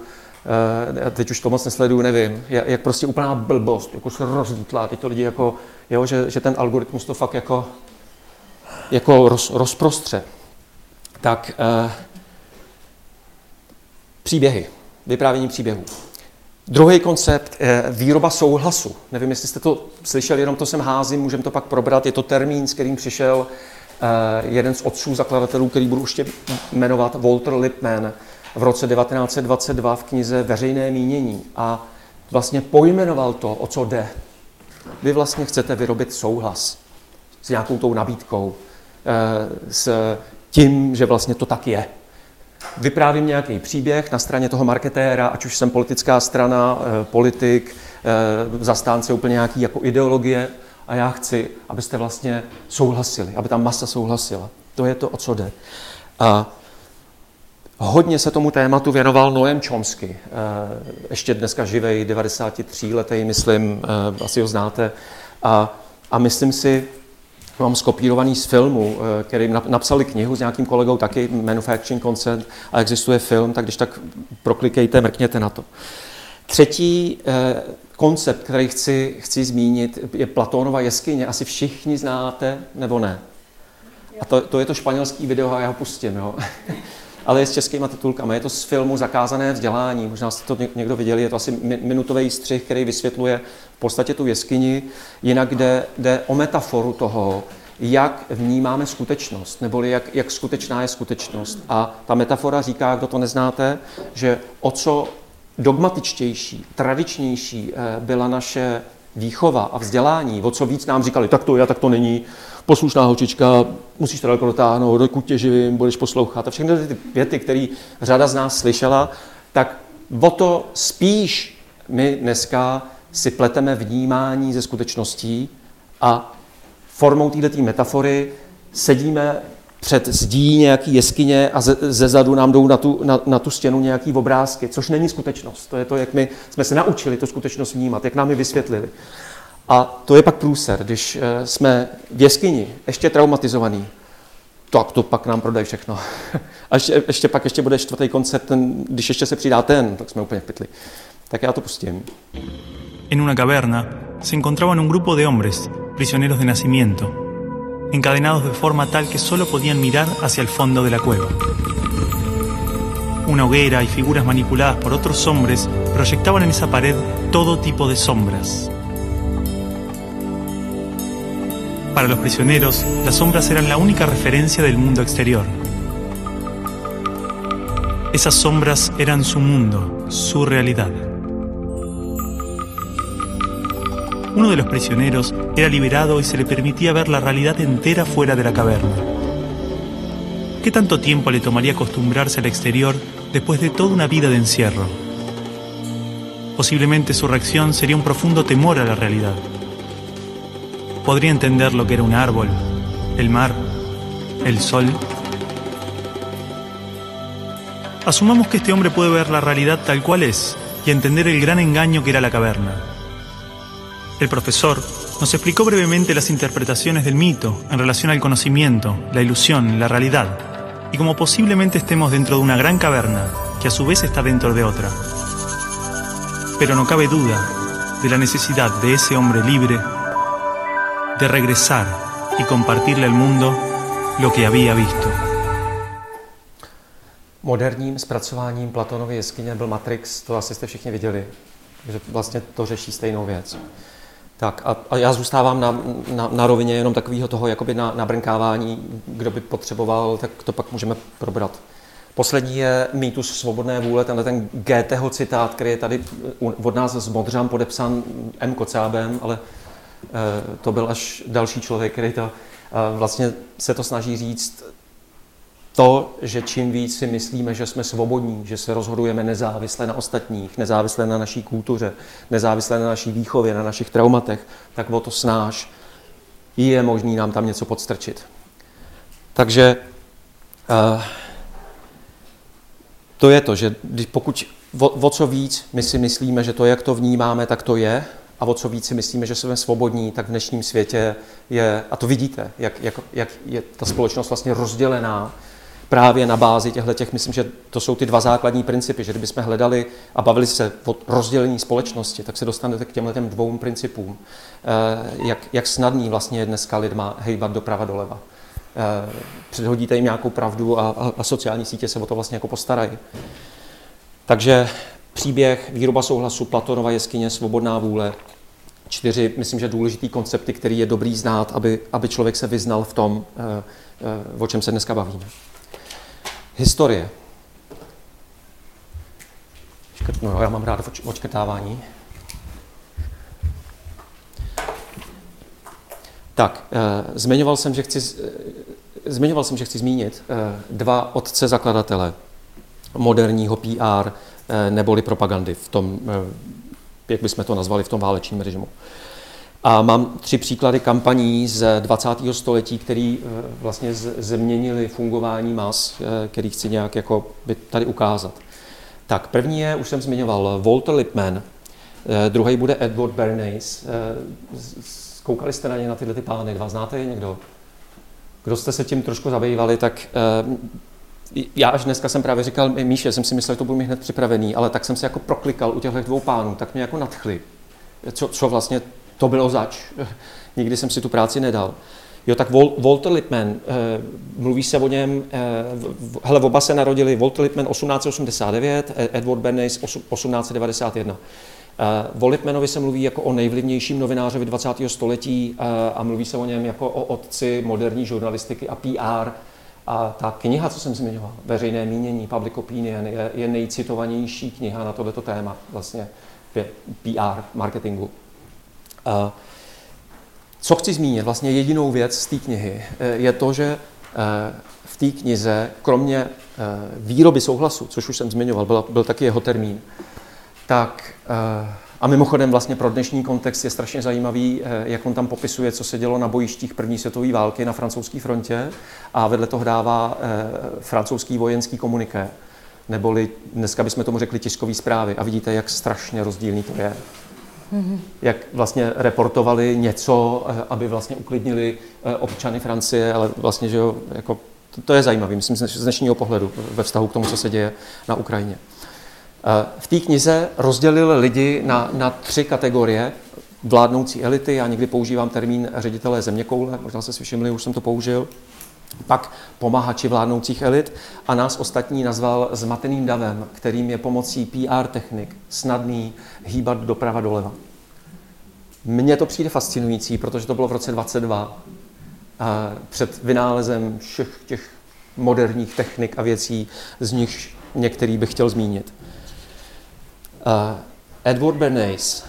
eh, teď už to moc nesleduju, nevím, jak prostě úplná blbost, jako se rozlítla, teď to lidi jako, jo, že, že ten algoritmus to fakt jako, jako roz, rozprostře. Tak eh, příběhy, vyprávění příběhů. Druhý koncept je výroba souhlasu. Nevím, jestli jste to slyšeli, jenom to sem házím, můžeme to pak probrat. Je to termín, s kterým přišel eh, jeden z otců zakladatelů, který budu ještě jmenovat, Walter Lippmann, v roce 1922 v knize Veřejné mínění a vlastně pojmenoval to, o co jde. Vy vlastně chcete vyrobit souhlas. s nějakou tou nabídkou, eh, s tím, že vlastně to tak je. Vyprávím nějaký příběh na straně toho marketéra, ať už jsem politická strana, eh, politik, zastánce úplně nějaký jako ideologie a já chci, abyste vlastně souhlasili, aby ta masa souhlasila. To je to, o co jde. A Hodně se tomu tématu věnoval Noem Chomsky, eh, ještě dneska živej, 93 letý, myslím, eh, asi ho znáte. A, a myslím si, mám skopírovaný z filmu, eh, který napsali knihu s nějakým kolegou taky, Manufacturing Consent, a existuje film, tak když tak proklikejte, mrkněte na to. Třetí koncept, který chci, chci zmínit, je Platónova jeskyně. Asi všichni znáte, nebo ne? A to, to je to španělský video a já ho pustím. Jo? Ale je s českýma titulkami. Je to z filmu Zakázané vzdělání. Možná jste to někdo viděli, je to asi minutový střih, který vysvětluje v podstatě tu jeskyni. Jinak jde, jde o metaforu toho, jak vnímáme skutečnost, neboli jak, jak skutečná je skutečnost. A ta metafora říká, kdo to neznáte, že o co dogmatičtější, tradičnější eh, byla naše výchova a vzdělání, o co víc nám říkali, tak to je, tak to není, poslušná holčička, musíš to daleko dotáhnout, dokud tě živím, budeš poslouchat. A všechny ty věty, které řada z nás slyšela, tak o to spíš my dneska si pleteme vnímání ze skutečností a formou této metafory sedíme před zdí nějaký jeskyně a ze, ze zadu nám jdou na tu, na, na tu stěnu nějaký obrázky, což není skutečnost. To je to, jak my jsme se naučili tu skutečnost vnímat, jak nám ji vysvětlili. A to je pak průser, když eh, jsme v jeskyni, ještě traumatizovaný, tak to pak nám prodají všechno. A ještě, ještě pak ještě bude čtvrtý koncert, ten, když ještě se přidá ten, tak jsme úplně pytli. Tak já to pustím. En una caverna se encontraban un grupo de hombres, prisioneros de nacimiento, encadenados de forma tal que solo podían mirar hacia el fondo de la cueva. Una hoguera y figuras manipuladas por otros hombres proyectaban en esa pared todo tipo de sombras. Para los prisioneros, las sombras eran la única referencia del mundo exterior. Esas sombras eran su mundo, su realidad. Uno de los prisioneros era liberado y se le permitía ver la realidad entera fuera de la caverna. ¿Qué tanto tiempo le tomaría acostumbrarse al exterior después de toda una vida de encierro? Posiblemente su reacción sería un profundo temor a la realidad podría entender lo que era un árbol, el mar, el sol. Asumamos que este hombre puede ver la realidad tal cual es y entender el gran engaño que era la caverna. El profesor nos explicó brevemente las interpretaciones del mito en relación al conocimiento, la ilusión, la realidad, y como posiblemente estemos dentro de una gran caverna que a su vez está dentro de otra. Pero no cabe duda de la necesidad de ese hombre libre de regresar y compartirle al mundo lo que había visto. Moderním zpracováním Platonovy jeskyně byl Matrix, to asi jste všichni viděli, že vlastně to řeší stejnou věc. Tak a, a já zůstávám na, na, na rovině jenom takového toho jakoby na, nabrnkávání, kdo by potřeboval, tak to pak můžeme probrat. Poslední je mýtus svobodné vůle, tenhle ten GTho citát, který je tady od nás z Modřan podepsán M. Kocábem, ale to byl až další člověk, který to eh, vlastně se to snaží říct to, že čím víc si myslíme, že jsme svobodní, že se rozhodujeme nezávisle na ostatních, nezávisle na naší kultuře, nezávisle na naší výchově, na našich traumatech, tak o to snáš je možný nám tam něco podstrčit. Takže uh, to je to, že pokud o, o co víc my si myslíme, že to, jak to vnímáme, tak to je, a o co víc si myslíme, že jsme svobodní, tak v dnešním světě je, a to vidíte, jak, jak, jak je ta společnost vlastně rozdělená právě na bázi těchto těch, myslím, že to jsou ty dva základní principy, že kdybychom hledali a bavili se o rozdělení společnosti, tak se dostanete k těmhle těm dvou principům. Eh, jak, jak snadný vlastně je dneska lidma hejbat doprava doleva. Eh, předhodíte jim nějakou pravdu a, a, a sociální sítě se o to vlastně jako postarají. Takže Příběh, výroba souhlasu, Platonova jeskyně, svobodná vůle. Čtyři, myslím, že důležitý koncepty, který je dobrý znát, aby, aby člověk se vyznal v tom, eh, eh, o čem se dneska bavíme. Historie. No, já mám rád očkrtávání. Tak, uh, zmiňoval jsem, že chci, zmiňoval jsem, že chci zmínit dva otce zakladatele moderního PR neboli propagandy v tom, uh, jak bychom to nazvali, v tom válečném režimu. A mám tři příklady kampaní z 20. století, které vlastně změnily fungování mas, který chci nějak jako by tady ukázat. Tak první je, už jsem zmiňoval, Walter Lippmann, druhý bude Edward Bernays, Koukali jste na ně, na tyhle ty pány, dva znáte je někdo? Kdo jste se tím trošku zabývali, tak já až dneska jsem právě říkal, Míše, jsem si myslel, že to budu mít hned připravený, ale tak jsem se jako proklikal u těchto dvou pánů, tak mě jako nadchli. Co, co vlastně to bylo zač. Nikdy jsem si tu práci nedal. Jo, tak Walter Lippmann, uh, mluví se o něm, uh, hele, oba se narodili, Walter Lippmann 1889, Edward Bernays 1891. O Lipmanovi se mluví jako o nejvlivnějším novinářovi 20. století a mluví se o něm jako o otci moderní žurnalistiky a PR. A ta kniha, co jsem zmiňoval, Veřejné mínění, Public Opinion, je, je nejcitovanější kniha na tohleto téma, vlastně PR, marketingu. Co chci zmínit, vlastně jedinou věc z té knihy, e, je to, že e, v té knize, kromě e, výroby souhlasu, což už jsem zmiňoval, byl, byl taky jeho termín, tak a mimochodem vlastně pro dnešní kontext je strašně zajímavý, eh, jak on tam popisuje, co se dělo na bojištích první světové války na francouzské frontě a vedle toho dává eh, francouzský vojenský komuniké, neboli dneska bychom tomu řekli tiskové zprávy. A vidíte, jak strašně rozdílný to je. Mm-hmm. Jak vlastně reportovali něco, aby vlastně uklidnili občany Francie, ale vlastně, že jo, jako, to, to je zajímavé, myslím, z dnešního pohledu ve vztahu k tomu, co se děje na Ukrajině. Eh, v té knize rozdělil lidi na, na tři kategorie. Vládnoucí elity, já někdy používám termín ředitelé zeměkoule, možná se si všimli, už jsem to použil. Pak pomáhači vládnoucích elit a nás ostatní nazval zmateným davem, kterým je pomocí PR technik snadný hýbat doprava doleva. Mně to přijde fascinující, protože to bylo v roce 22 eh, před vynálezem všech těch moderních technik a věcí, z nich některý bych chtěl zmínit. Uh, Edward Bernays,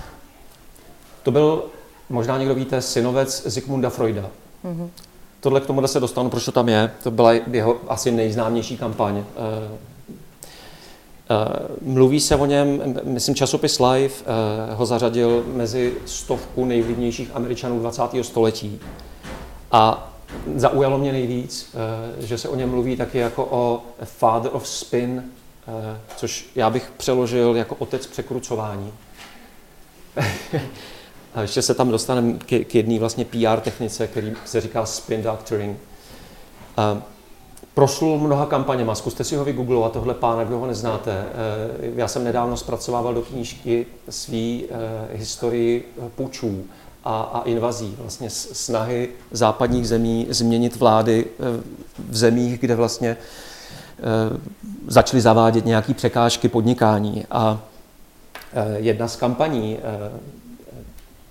to byl, možná někdo víte, synovec Zygmunda Freuda. Mm-hmm. Tohle k tomu se dostanu, proč to tam je. To byla jeho asi nejznámější kampaň. Uh, uh, mluví se o něm, myslím, časopis Life ho zařadil mezi stovku nejvlivnějších američanů 20. století. A zaujalo mě nejvíc, že se o něm mluví taky jako o father of spin, Eh, což já bych přeložil jako otec překrucování. A ještě se tam dostaneme k, k jedné vlastně PR technice, který se říká spin doctoring. A proslul mnoha kampaněma, zkuste si ho vygooglovat, tohle pána, kdo ho neznáte. Eh, já jsem nedávno zpracovával do knížky svý eh, historii pučů a, a invazí, vlastně snahy západních zemí změnit vlády v zemích, kde vlastně Eh, začali zavádět nějaké překážky podnikání. A eh, jedna z kampaní eh,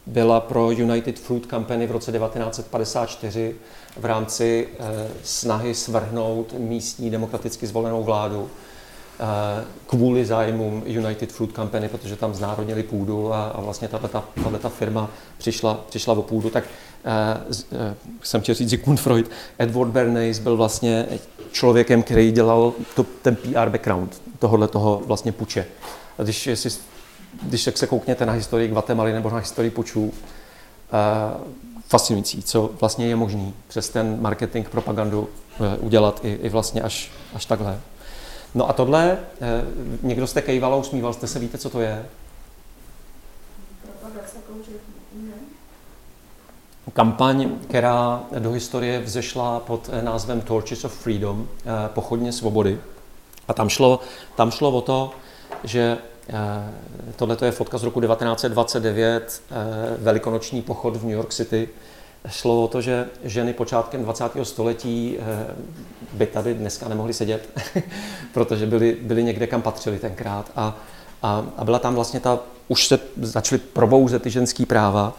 byla pro United Fruit Company v roce 1954 v rámci snahy svrhnout místní demokraticky zvolenou vládu kvůli zájmům United Fruit Company, protože tam znárodnili půdu a, a vlastně tato firma přišla, přišla o půdu, tak uh, uh, jsem chtěl říct Sigmund Freud, Edward Bernays byl vlastně člověkem, který dělal to, ten PR background tohohle toho vlastně puče. A když, jestli, když se koukněte na historii Guatemaly nebo na historii pučů, fascinující, co vlastně je možný přes ten marketing, propagandu udělat i, i vlastně až, až takhle. No a tohle, uh, někdo jste kejval a usmíval jste se, víte, co to je? kampaň, která do historie vzešla pod eh, názvem Torches of Freedom, eh, pochodně svobody. A tam šlo, tam šlo o to, že eh, tohle je fotka z roku 1929, velikonoční pochod v New York City. Šlo o to, že ženy počátkem 20. století by tady dneska nemohly sedět, protože byly, byly někde, kam patřili tenkrát. A, a, a byla tam vlastně ta, už se začaly probouzet ty ženský práva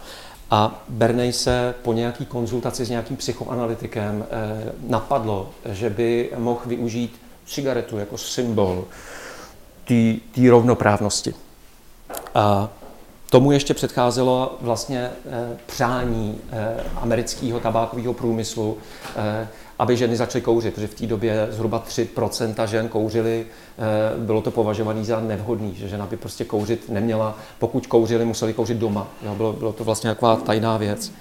a Bernej se po nějaký konzultaci s nějakým psychoanalytikem eh, napadlo, že by mohl využít cigaretu jako symbol té rovnoprávnosti. A tomu ještě předcházelo vlastně eh, přání eh, amerického tabákového průmyslu, eh, aby ženy začaly kouřit, protože v té době zhruba 3% žen kouřily, bylo to považované za nevhodný, že žena by prostě kouřit neměla. Pokud kouřili, museli kouřit doma. Bylo, bylo to vlastně taková tajná věc.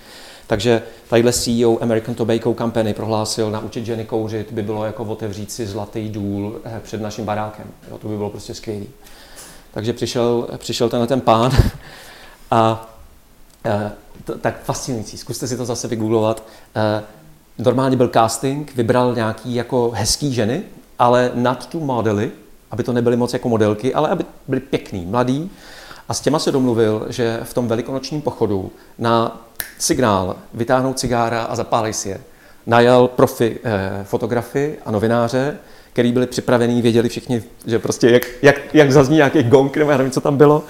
Takže tadyhle CEO American Tobacco Company prohlásil, naučit ženy kouřit by bylo jako otevřít si zlatý důl před naším barákem. Jo, to by bylo prostě skvělé. Takže přišel, přišel tenhle ten pán a e, to, tak fascinující, zkuste si to zase vygooglovat. E, normálně byl casting, vybral nějaký jako hezký ženy, ale nad tu modely, aby to nebyly moc jako modelky, ale aby byly pěkný, mladý. A s těma se domluvil, že v tom velikonočním pochodu na signál vytáhnou cigára a zapálí si je. Najal profi eh, fotografy a novináře, který byli připravení, věděli všichni, že prostě jak, jak, jak zazní nějaký gong, nebo já nevím, co tam bylo,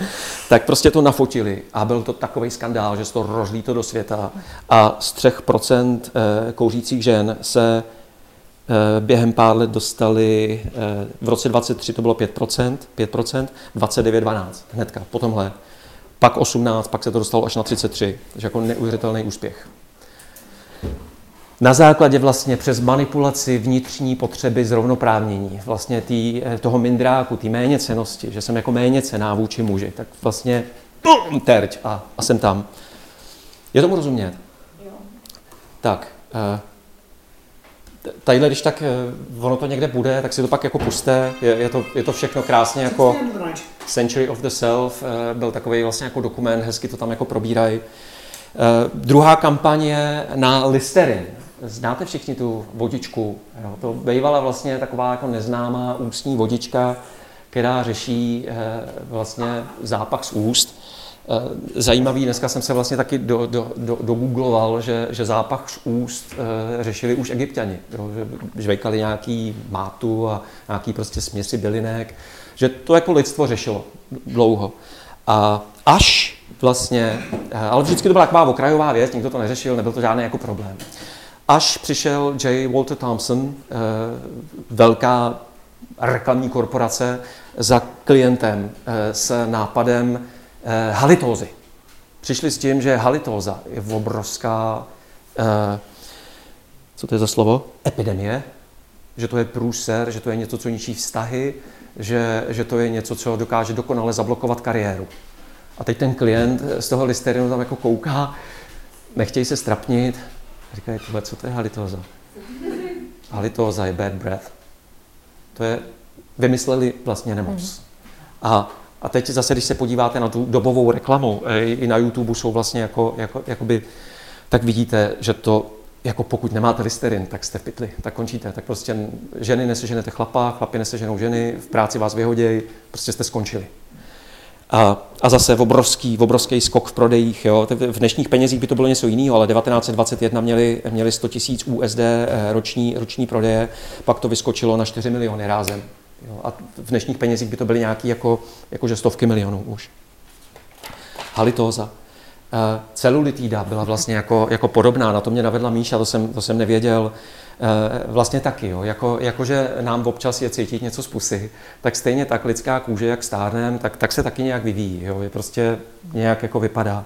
tak prostě to nafotili a byl to takový skandál, že se to rozlíto do světa a z 3% eh, kouřících žen se eh, během pár let dostali, eh, v roce 23 to bylo 5%, 5%, 29, 12, hnedka, po tomhle. Pak 18, pak se to dostalo až na 33, takže jako neuvěřitelný úspěch na základě vlastně přes manipulaci vnitřní potřeby zrovnoprávnění, vlastně tý, eh, toho mindráku, té méněcenosti, že jsem jako méně cená vůči muži, tak vlastně pum, terč a, a jsem tam. Je tomu rozumět? Jo. Tak, uh, tadyhle, když tak uh, ono to někde bude, tak si to pak jako puste, je, je, to, je to všechno krásně jako Century of the Self, byl takový vlastně jako dokument, hezky to tam jako probírají. Uh, druhá kampaň je na Listerin. Znáte všichni tu vodičku? Jo? To bývala vlastně taková jako neznámá ústní vodička, která řeší eh, vlastně zápach z úst. Eh, zajímavý, dneska jsem se vlastně taky do, do, do, dogoogloval, že, že zápach z úst eh, řešili už egyptiani, že žvejkali nějaký mátu a nějaký prostě směsi bylinek, že to jako lidstvo řešilo dlouho. A až vlastně, ale vždycky to byla taková okrajová věc, nikdo to neřešil, nebyl to žádný jako problém. Až přišel J. Walter Thompson, eh, velká reklamní korporace, za klientem eh, s nápadem eh, halitózy. Přišli s tím, že halitóza je obrovská, co to je za slovo? Epidemie, že to je průser, že to je něco, co ničí vztahy, že, že to je něco, co dokáže dokonale zablokovat kariéru. A teď ten klient z toho listerinu tam jako kouká, nechtějí se strapnit, Říkají, tohle, co to je halitóza? Halitóza je bad breath. To je, vymysleli vlastně nemoc. A, a teď zase, když se podíváte na tu dobovou reklamu, eh, i na YouTube jsou vlastně jako, jako jakoby, tak vidíte, že to jako pokud nemáte listerin, tak jste v pytli, tak končíte. Tak prostě ženy neseženete chlapa, chlapi neseženou ženy, v práci vás vyhodějí, prostě jste skončili. A, a zase obrovský, obrovský skok v prodejích. Jo. V dnešních penězích by to bylo něco jiného, ale 1921 měli, měli 100 000 USD roční, roční prodeje, pak to vyskočilo na 4 miliony rázem. Jo. A v dnešních penězích by to byly nějaké jako, jakože stovky milionů už. Halitóza. Uh, celulitída byla vlastně jako, jako podobná, na to mě navedla Míša, to jsem, to jsem nevěděl. Eh, vlastně taky, jo. Jako, jakože nám občas je cítit něco z pusy, tak stejně tak lidská kůže, jak stárnem, tak, tak se taky nějak vyvíjí, jo. je prostě nějak jako vypadá.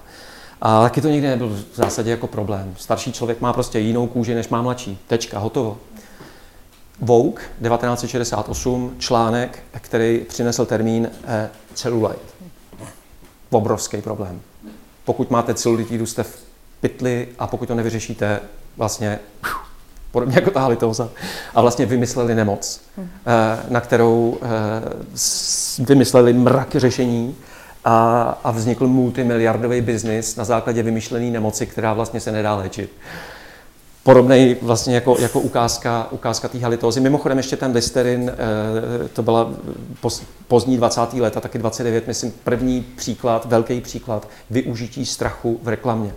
A taky to nikdy nebyl v zásadě jako problém. Starší člověk má prostě jinou kůži, než má mladší. Tečka, hotovo. Vogue 1968, článek, který přinesl termín eh, celulite. Obrovský problém. Pokud máte celulitidu, jste v pytli a pokud to nevyřešíte, vlastně podobně jako ta halitóza, a vlastně vymysleli nemoc, hmm. na kterou eh, vymysleli mrak řešení a, a vznikl multimiliardový biznis na základě vymyšlené nemoci, která vlastně se nedá léčit. Podobný vlastně jako, jako ukázka, ukázka té halitózy. Mimochodem ještě ten Listerin, eh, to byla pozdní 20. leta, taky 29, myslím, první příklad, velký příklad využití strachu v reklamě.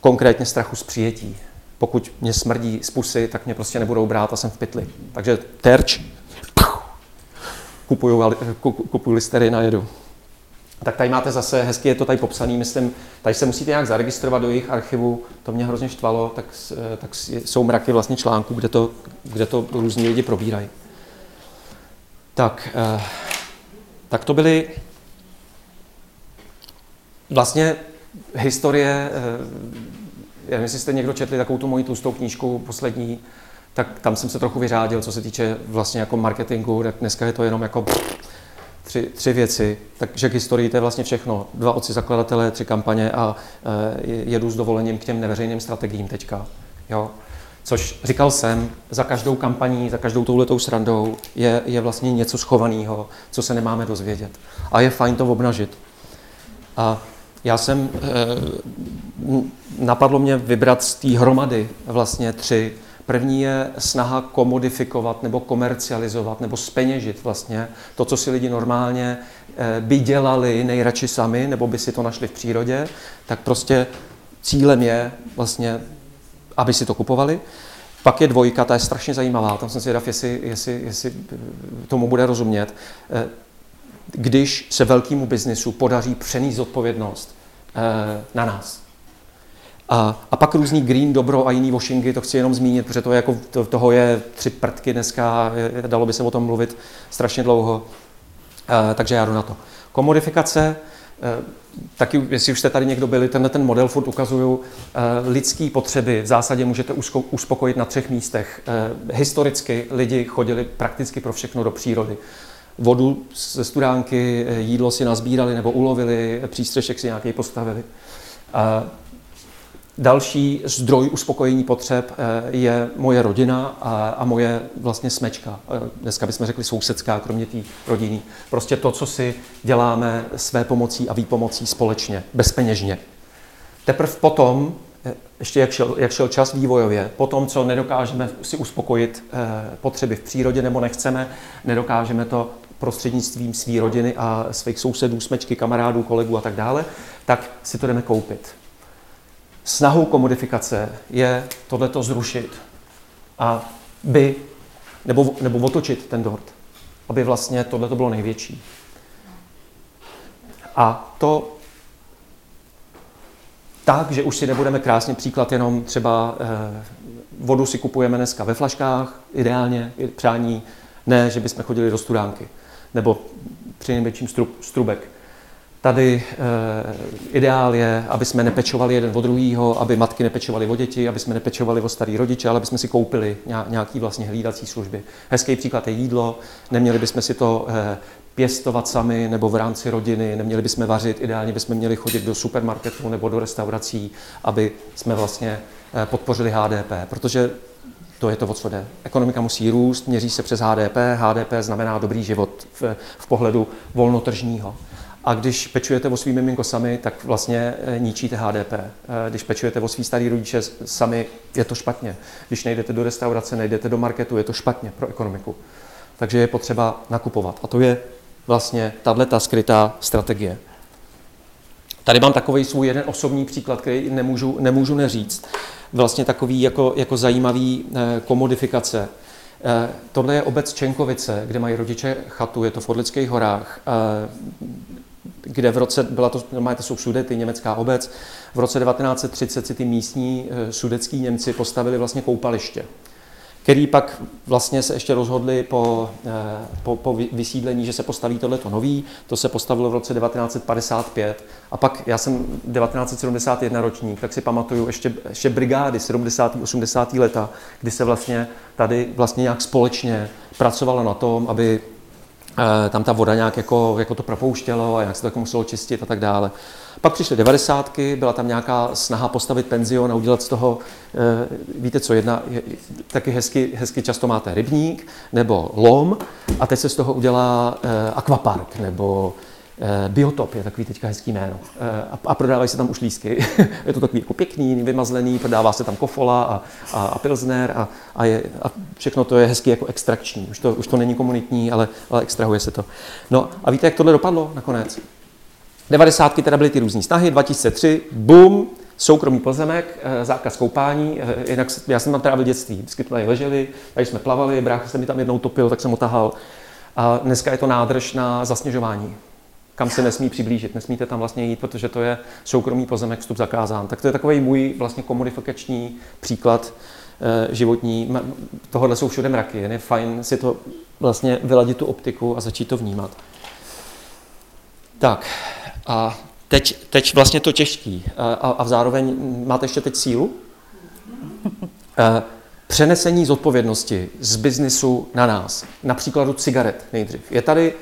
Konkrétně strachu z přijetí pokud mě smrdí z pusy, tak mě prostě nebudou brát a jsem v pytli. Takže terč, kupuju, kupuju listery na jedu. Tak tady máte zase, hezky je to tady popsaný, myslím, tady se musíte nějak zaregistrovat do jejich archivu, to mě hrozně štvalo, tak, tak jsou mraky vlastně článků, kde to, kde to různí lidi probírají. Tak, eh, tak to byly vlastně historie, eh, já nevím, jestli jste někdo četli takovou tu moji tlustou knížku poslední, tak tam jsem se trochu vyřádil, co se týče vlastně jako marketingu, tak dneska je to jenom jako tři, tři věci. Takže k historii to je vlastně všechno. Dva otci zakladatelé, tři kampaně a e, jedu s dovolením k těm neveřejným strategiím teďka. Jo? Což říkal jsem, za každou kampaní, za každou touhletou srandou je, je vlastně něco schovaného, co se nemáme dozvědět. A je fajn to obnažit. A já jsem, e, napadlo mě vybrat z té hromady vlastně tři. První je snaha komodifikovat nebo komercializovat nebo speněžit vlastně to, co si lidi normálně e, by dělali nejradši sami nebo by si to našli v přírodě, tak prostě cílem je vlastně, aby si to kupovali. Pak je dvojka, ta je strašně zajímavá, tam jsem si zvědav, jestli, jestli, jestli tomu bude rozumět. E, když se velkému biznisu podaří přenést odpovědnost eh, na nás. A, a pak různý green, dobro a jiný washingy, to chci jenom zmínit, protože to je jako, to, toho je tři prtky dneska, dalo by se o tom mluvit strašně dlouho, e, takže já jdu na to. Komodifikace, e, taky, jestli už jste tady někdo byli, tenhle ten model furt ukazuju, e, lidský potřeby v zásadě můžete uspokojit na třech místech. Historicky lidi chodili prakticky pro všechno do přírody vodu ze studánky, jídlo si nazbírali nebo ulovili, přístřešek si nějaký postavili. Další zdroj uspokojení potřeb eh, je moje rodina a, a moje vlastně smečka. Eh, dneska bychom řekli sousedská, kromě té rodiny. Prostě to, co si děláme své pomocí a výpomocí společně, bezpeněžně. Teprve potom, eh, ještě jak šel, jak šel čas vývojově, po tom, co nedokážeme si uspokojit potřeby v přírodě nebo nechceme, nedokážeme to prostřednictvím své rodiny a svých sousedů, smečky, kamarádů, kolegů a tak dále, tak si to jdeme koupit. Snahou komodifikace je tohleto zrušit a by, nebo, nebo otočit ten dort, aby vlastně tohleto bylo největší. A to tak, že už si nebudeme krásně příklad jenom třeba eh, vodu si kupujeme dneska ve flaškách, ideálně, přání, ne, že bychom chodili do studánky nebo při největším strubek. Tady e, ideál je, aby jsme nepečovali jeden od druhého, aby matky nepečovaly o děti, aby jsme nepečovali o starý rodiče, ale aby jsme si koupili nějaký vlastně hlídací služby. Hezký příklad je jídlo, neměli bychom si to e, pěstovat sami nebo v rámci rodiny, neměli bychom vařit, ideálně bychom měli chodit do supermarketu nebo do restaurací, aby jsme vlastně e, podpořili HDP, protože to je to, o co jde. Ekonomika musí růst, měří se přes HDP. HDP znamená dobrý život v, v pohledu volnotržního. A když pečujete o svý miminko sami, tak vlastně eh, ničíte HDP. Eh, když pečujete o svý starý rodiče sami, je to špatně. Když nejdete do restaurace, nejdete do marketu, je to špatně pro ekonomiku. Takže je potřeba nakupovat. A to je vlastně tahle skrytá strategie. Tady mám takový svůj jeden osobní příklad, který nemůžu, nemůžu neříct vlastně takový jako, jako zajímavý eh, komodifikace. Tohle je obec Čenkovice, kde mají rodiče chatu, je to v Orlických horách, kde v roce, byla to, to jsou sudety, německá obec, v roce 1930 si ty místní sudecký Němci postavili vlastně koupaliště který pak vlastně se ještě rozhodli po, eh, po, po vysídlení, že se postaví tohleto nový, to se postavilo v roce 1955 a pak já jsem 1971 ročník, tak si pamatuju ještě, ještě brigády 70. 80. leta, kdy se vlastně tady vlastně nějak společně pracovalo na tom, aby eh, tam ta voda nějak jako, jako to propouštělo a jak se to jako muselo čistit a tak dále. Pak přišly devadesátky, byla tam nějaká snaha postavit penzion a udělat z toho, eh, víte co, jedna, je, taky hezky, hezky často máte rybník nebo lom a teď se z toho udělá eh, akvapark nebo eh, Biotop je takový teďka hezký jméno. A, a prodávají se tam už lísky. je to takový jako pěkný, vymazlený, prodává se tam kofola a, a, a pilsner a, a, je, a všechno to je hezky jako extrakční. Už to, už to není komunitní, ale, ale extrahuje se to. No a víte, jak tohle dopadlo nakonec? 90. teda byly ty různé snahy, 2003, boom, soukromý pozemek, eh, zákaz koupání, eh, jinak já jsem tam trávil dětství, vždycky tady leželi, tady jsme plavali, brácha se mi tam jednou topil, tak jsem otahal. A dneska je to nádrž na zasněžování, kam se nesmí přiblížit, nesmíte tam vlastně jít, protože to je soukromý pozemek, vstup zakázán. Tak to je takový můj vlastně komodifikační příklad eh, životní. Tohle jsou všude mraky, je fajn si to vlastně vyladit tu optiku a začít to vnímat. Tak, a teď, teď vlastně to těžký a, a, zároveň máte ještě teď sílu. Eh, přenesení zodpovědnosti z biznisu na nás, na příkladu cigaret nejdřív. Je tady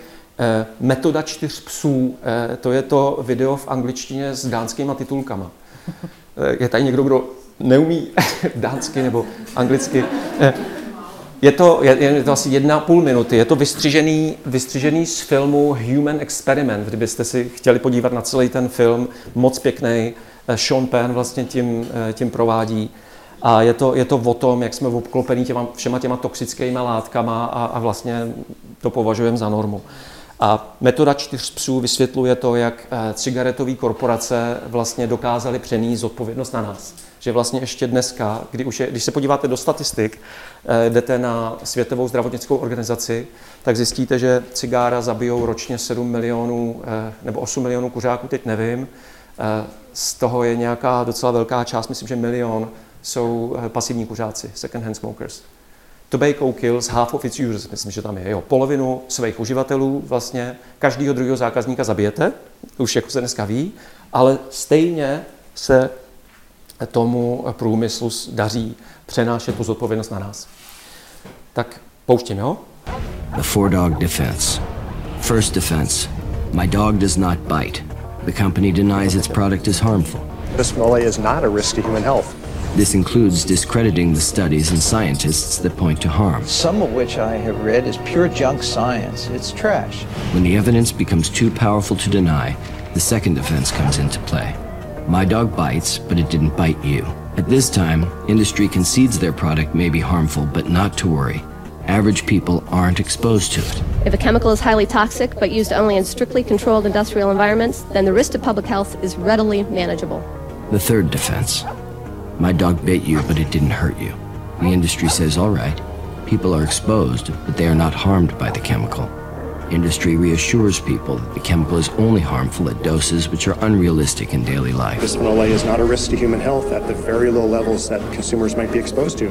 metoda čtyř psů, eh, to je to video v angličtině s dánskýma titulkama. Je tady někdo, kdo neumí dánsky nebo anglicky? Je to, je, je to asi jedna půl minuty. Je to vystřižený, vystřižený z filmu Human Experiment, kdybyste si chtěli podívat na celý ten film. Moc pěkný. Sean Penn vlastně tím, tím provádí. A je to, je to o tom, jak jsme obklopení těma, všema těma toxickými látkama a, a vlastně to považujeme za normu. A metoda čtyř psů vysvětluje to, jak eh, cigaretové korporace vlastně dokázaly přenést odpovědnost na nás. Že vlastně ještě dneska, kdy už je, když se podíváte do statistik, eh, jdete na Světovou zdravotnickou organizaci, tak zjistíte, že cigára zabijou ročně 7 milionů eh, nebo 8 milionů kuřáků, teď nevím. Z toho je nějaká docela velká část, myslím, že milion jsou pasivní kuřáci, second hand smokers. Tobacco kills half of its users, myslím, že tam je. Jo, polovinu svých uživatelů vlastně každého druhého zákazníka zabijete, už jako se dneska ví, ale stejně se tomu průmyslu daří přenášet tu zodpovědnost na nás. Tak pouštím, jo? The four dog defense. First defense. My dog does not bite. The company denies its product is harmful. This moly is not a risk to human health. This includes discrediting the studies and scientists that point to harm. Some of which I have read is pure junk science. It's trash. When the evidence becomes too powerful to deny, the second defense comes into play. My dog bites, but it didn't bite you. At this time, industry concedes their product may be harmful, but not to worry. Average people aren't exposed to it. If a chemical is highly toxic but used only in strictly controlled industrial environments, then the risk to public health is readily manageable. The third defense my dog bit you, but it didn't hurt you. The industry says, all right, people are exposed, but they are not harmed by the chemical. Industry reassures people that the chemical is only harmful at doses which are unrealistic in daily life. Bisphenol A is not a risk to human health at the very low levels that consumers might be exposed to.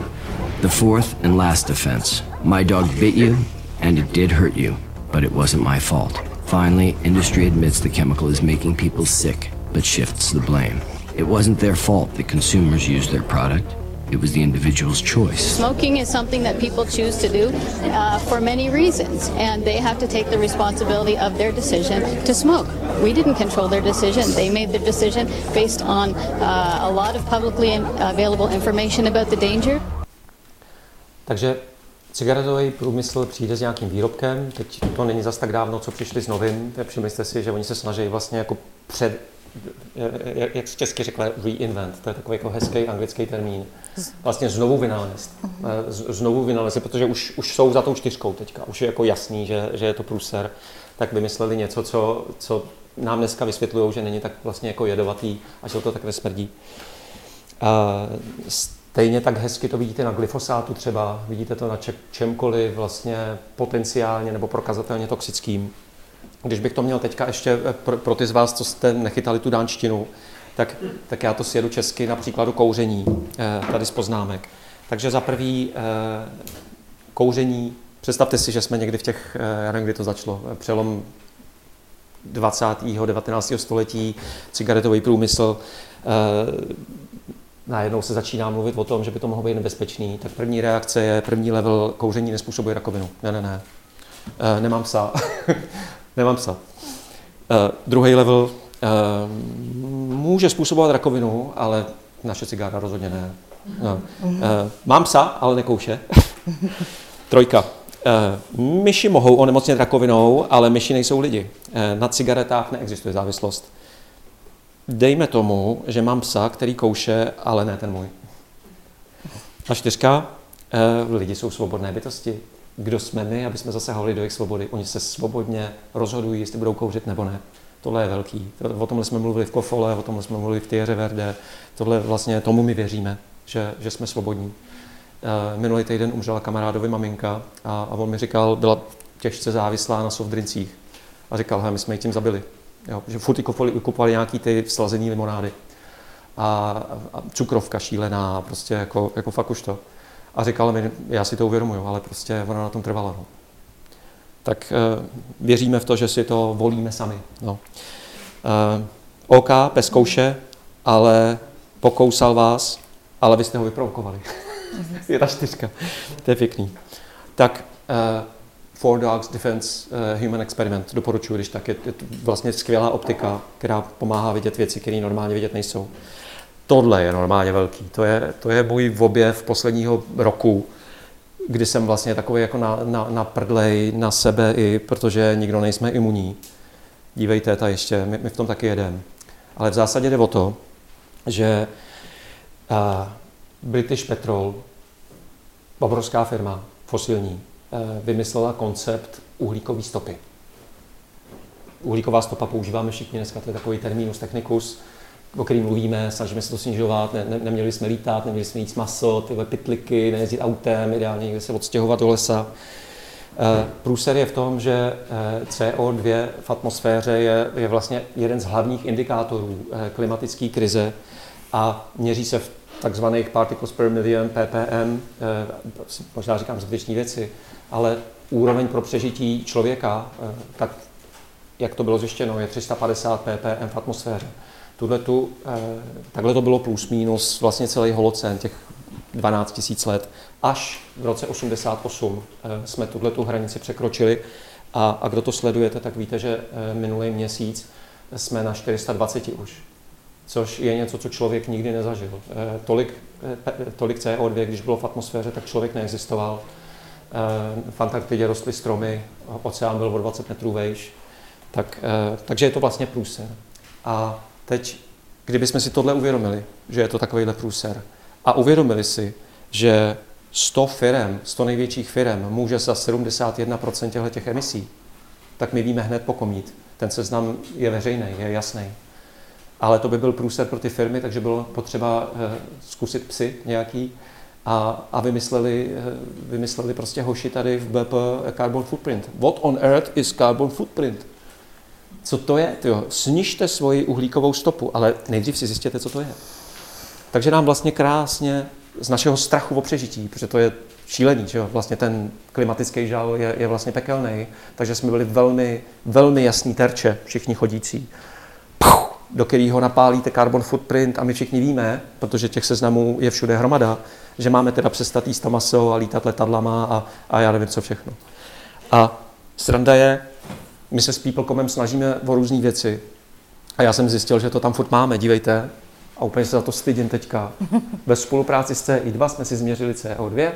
The fourth and last offense. My dog bit you, and it did hurt you, but it wasn't my fault. Finally, industry admits the chemical is making people sick, but shifts the blame. It wasn't their fault that consumers used their product. It was the individual's choice. Smoking is something that people choose to do uh, for many reasons, and they have to take the responsibility of their decision to smoke. We didn't control their decision. They made the decision based on uh, a lot of publicly available information about the danger. Takže cigaretový průmysl přijde s nějakým výrobkem, teď to není zas tak dávno, co přišli s novým, všimli si, že oni se snaží vlastně jako před, jak, jak česky řekla, reinvent, to je takový jako hezký anglický termín, vlastně znovu vynalézt. Eh, znovu vynalézt, protože už, už jsou za tou čtyřkou teďka, už je jako jasný, že, že je to průser, tak vymysleli něco, co, co nám dneska vysvětlují, že není tak vlastně jako jedovatý a že to tak nesmrdí. Uh, Stejně tak hezky to vidíte na glyfosátu třeba, vidíte to na čemkoliv vlastně potenciálně nebo prokazatelně toxickým. Když bych to měl teďka ještě eh, pro, pro ty z vás, co jste nechytali tu dánštinu, tak, tak já to sjedu česky na příkladu kouření, eh, tady z poznámek. Takže za prvý eh, kouření, představte si, že jsme někdy v těch, já nevím, kdy to začalo, přelom 20. 19. století, cigaretový průmysl, najednou se začíná mluvit o tom, že by to mohlo být nebezpečný, tak první reakce je, první level kouření nespůsobuje rakovinu. Ne, ne, ne. Nemám psa. nemám psa. E, druhý level e, může způsobovat rakovinu, ale naše cigára rozhodně ne. No. E, mám psa, ale nekouše. Trojka. E, myši mohou onemocnit rakovinou, ale myši nejsou lidi. E, na cigaretách neexistuje závislost dejme tomu, že mám psa, který kouše, ale ne ten můj. A čtyřka, eh, lidi jsou svobodné bytosti. Kdo jsme my, aby jsme zasahovali do jejich svobody? Oni se svobodně rozhodují, jestli budou kouřit nebo ne. Tohle je velký. O tomhle jsme mluvili v Kofole, o tomhle jsme mluvili v Thierry Verde. Tohle vlastně tomu my věříme, že, že jsme svobodní. Eh, minulý týden umřela kamarádovi maminka a, a on mi říkal, byla těžce závislá na softdrincích. A říkal, he, my jsme ji tím zabili. Jo, že furt kupovali, kupovali nějaký ty slazený limonády. A, a cukrovka šílená, prostě jako, jako fakt už to. A říkal mi, já si to uvědomuju, ale prostě ona na tom trvala. No. Tak e, věříme v to, že si to volíme sami. No. E, OK, bez kouše, ale pokousal vás, ale vy jste ho vyprovokovali. je ta čtyřka. To je pěkný. Tak uh, Four Dogs Defense uh, Human Experiment doporučuji, když tak je, je vlastně skvělá optika, která pomáhá vidět věci, které normálně vidět nejsou. Tohle je normálně velký. To je, to je můj objev posledního roku, kdy jsem vlastně takový jako na, na, na prdlej na sebe i, protože nikdo nejsme imunní. Dívejte, ta ještě, my, my v tom taky jedeme. Ale v zásadě jde o to, že uh, British Petrol, obrovská firma, fosilní, uh, vymyslela koncept uhlíkové stopy. Uhlíková stopa používáme všichni dneska, to je takový terminus technicus, o kterým mluvíme, snažíme se to snižovat, ne, ne, neměli jsme lítat, neměli jsme jíst maso, tyhle pytliky, nejezdit autem, ideálně někde se odstěhovat do lesa. Eh, průser je v tom, že eh, CO2 v atmosféře je, je vlastně jeden z hlavních indikátorů eh, klimatické krize a měří se v takzvaných particles per million, ppm, možná říkám zbytečné věci, ale úroveň pro přežití člověka, tak jak to bylo zjištěno, je 350 ppm v atmosféře. Tu, takhle to bylo plus minus vlastně celý holocén, těch 12 000 let. Až v roce 88 eh, jsme tuhle tu hranici překročili a, a kdo to sledujete, tak víte, že eh, minulý měsíc jsme na 420 už, což je něco, co člověk nikdy nezažil. Eh, tolik, tolik CO2, když bylo v atmosféře, tak člověk neexistoval. V Antarktidě rostly stromy, oceán byl o 20 metrů vejš, tak, takže je to vlastně průser. A teď, kdybychom si tohle uvědomili, že je to takovýhle průser, a uvědomili si, že 100 firm, 100 největších firm může za 71% těch emisí, tak my víme hned pokomít. Ten seznam je veřejný, je jasný. Ale to by byl průser pro ty firmy, takže bylo potřeba uh, zkusit psy nějaký a, a vymysleli, uh, vymysleli prostě hoši tady v BP carbon footprint. What on earth is carbon footprint? Co to je? Tyjo, snižte svoji uhlíkovou stopu, ale nejdřív si zjistěte, co to je. Takže nám vlastně krásně z našeho strachu o přežití, protože to je šílený, že jo? vlastně ten klimatický žal je, je vlastně pekelný, takže jsme byli velmi, velmi jasný terče, všichni chodící, Puh, do kterého napálíte carbon footprint a my všichni víme, protože těch seznamů je všude hromada, že máme teda přestat jíst maso a lítat letadlama a, a já nevím co všechno. A sranda je, my se s Peoplecomem snažíme o různé věci a já jsem zjistil, že to tam furt máme, dívejte, a úplně se za to stydím teďka. Ve spolupráci s CI2 jsme si změřili CO2.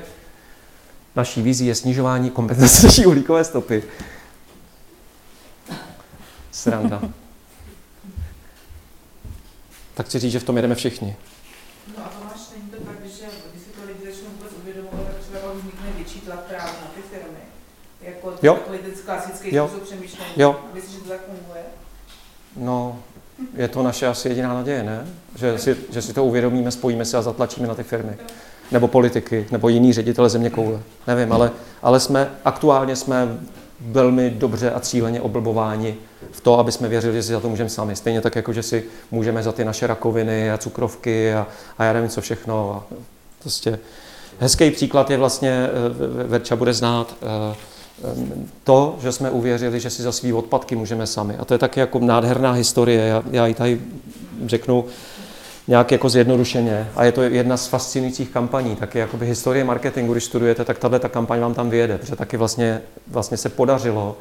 Naší vizí je snižování kompenzace naší uhlíkové stopy. Sranda. Tak chci říct, že v tom jedeme všichni. No a Tomáš, není to tak, že když si to lidi začnou vůbec uvědomovat, tak třeba vznikne větší tlak právě na ty firmy? Jako jo. Klasický jo. způsob přemýšlení. Jo. Myslíš, že to tak funguje? No, je to naše asi jediná naděje, ne? Že si, že si to uvědomíme, spojíme se a zatlačíme na ty firmy. Nebo politiky, nebo jiný ředitele země koule. Nevím, ale, ale jsme, aktuálně jsme velmi dobře a cíleně oblbováni v to, aby jsme věřili, že si za to můžeme sami. Stejně tak, jako že si můžeme za ty naše rakoviny a cukrovky a, a já nevím, co všechno. A prostě hezký příklad je vlastně, eh, Verča bude znát, uh, to, že jsme uvěřili, že si za svý odpadky můžeme sami. A to je taky jako nádherná historie. Já, já ji tady řeknu nějak jako zjednodušeně. A je to jedna z fascinujících kampaní. Taky jakoby historie marketingu, když studujete, tak tahle ta kampaň vám tam vyjede, protože taky vlastně, vlastně se podařilo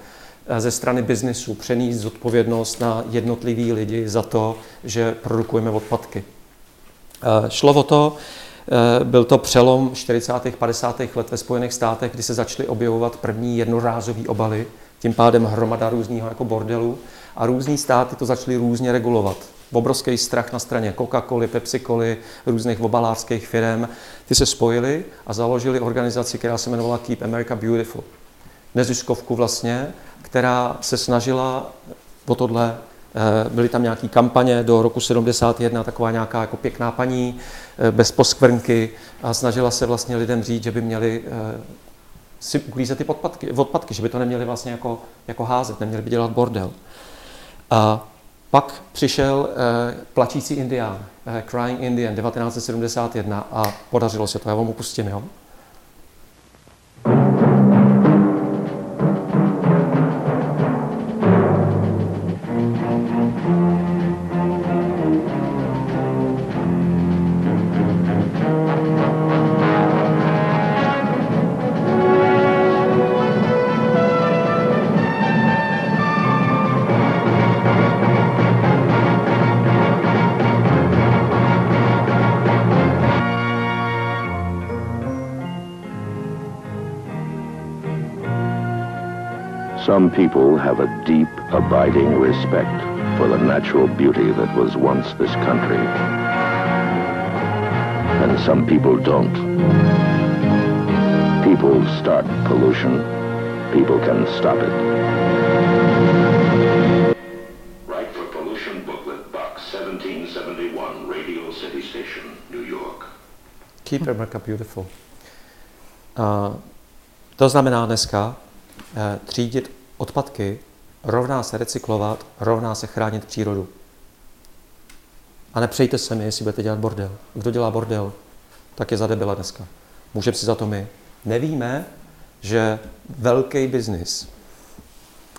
eh, ze strany biznesu přenést zodpovědnost na jednotlivý lidi za to, že produkujeme odpadky. Eh, šlo o to, byl to přelom 40. 50. let ve Spojených státech, kdy se začaly objevovat první jednorázové obaly, tím pádem hromada různého jako bordelu a různý státy to začaly různě regulovat. Obrovský strach na straně Coca-Coly, Pepsi-Coly, různých obalářských firm. Ty se spojili a založili organizaci, která se jmenovala Keep America Beautiful. Neziskovku vlastně, která se snažila o tohle Eh, byly tam nějaké kampaně do roku 71, taková nějaká jako pěkná paní, eh, bez poskvrnky a snažila se vlastně lidem říct, že by měli eh, si uklízet ty odpadky, odpadky, že by to neměli vlastně jako, jako házet, neměli by dělat bordel. A pak přišel eh, plačící indián, eh, Crying Indian, 1971 a podařilo se to, já vám upustím, jo. People have a deep, abiding respect for the natural beauty that was once this country. And some people don't. People start pollution. People can stop it. Right for Pollution Booklet, Box 1771, Radio City Station, New York. Keep America Beautiful. Uh, to znamená dneska uh, třídit odpadky rovná se recyklovat, rovná se chránit přírodu. A nepřejte se mi, jestli budete dělat bordel. Kdo dělá bordel, tak je za debila dneska. Můžeme si za to my. Nevíme, že velký biznis,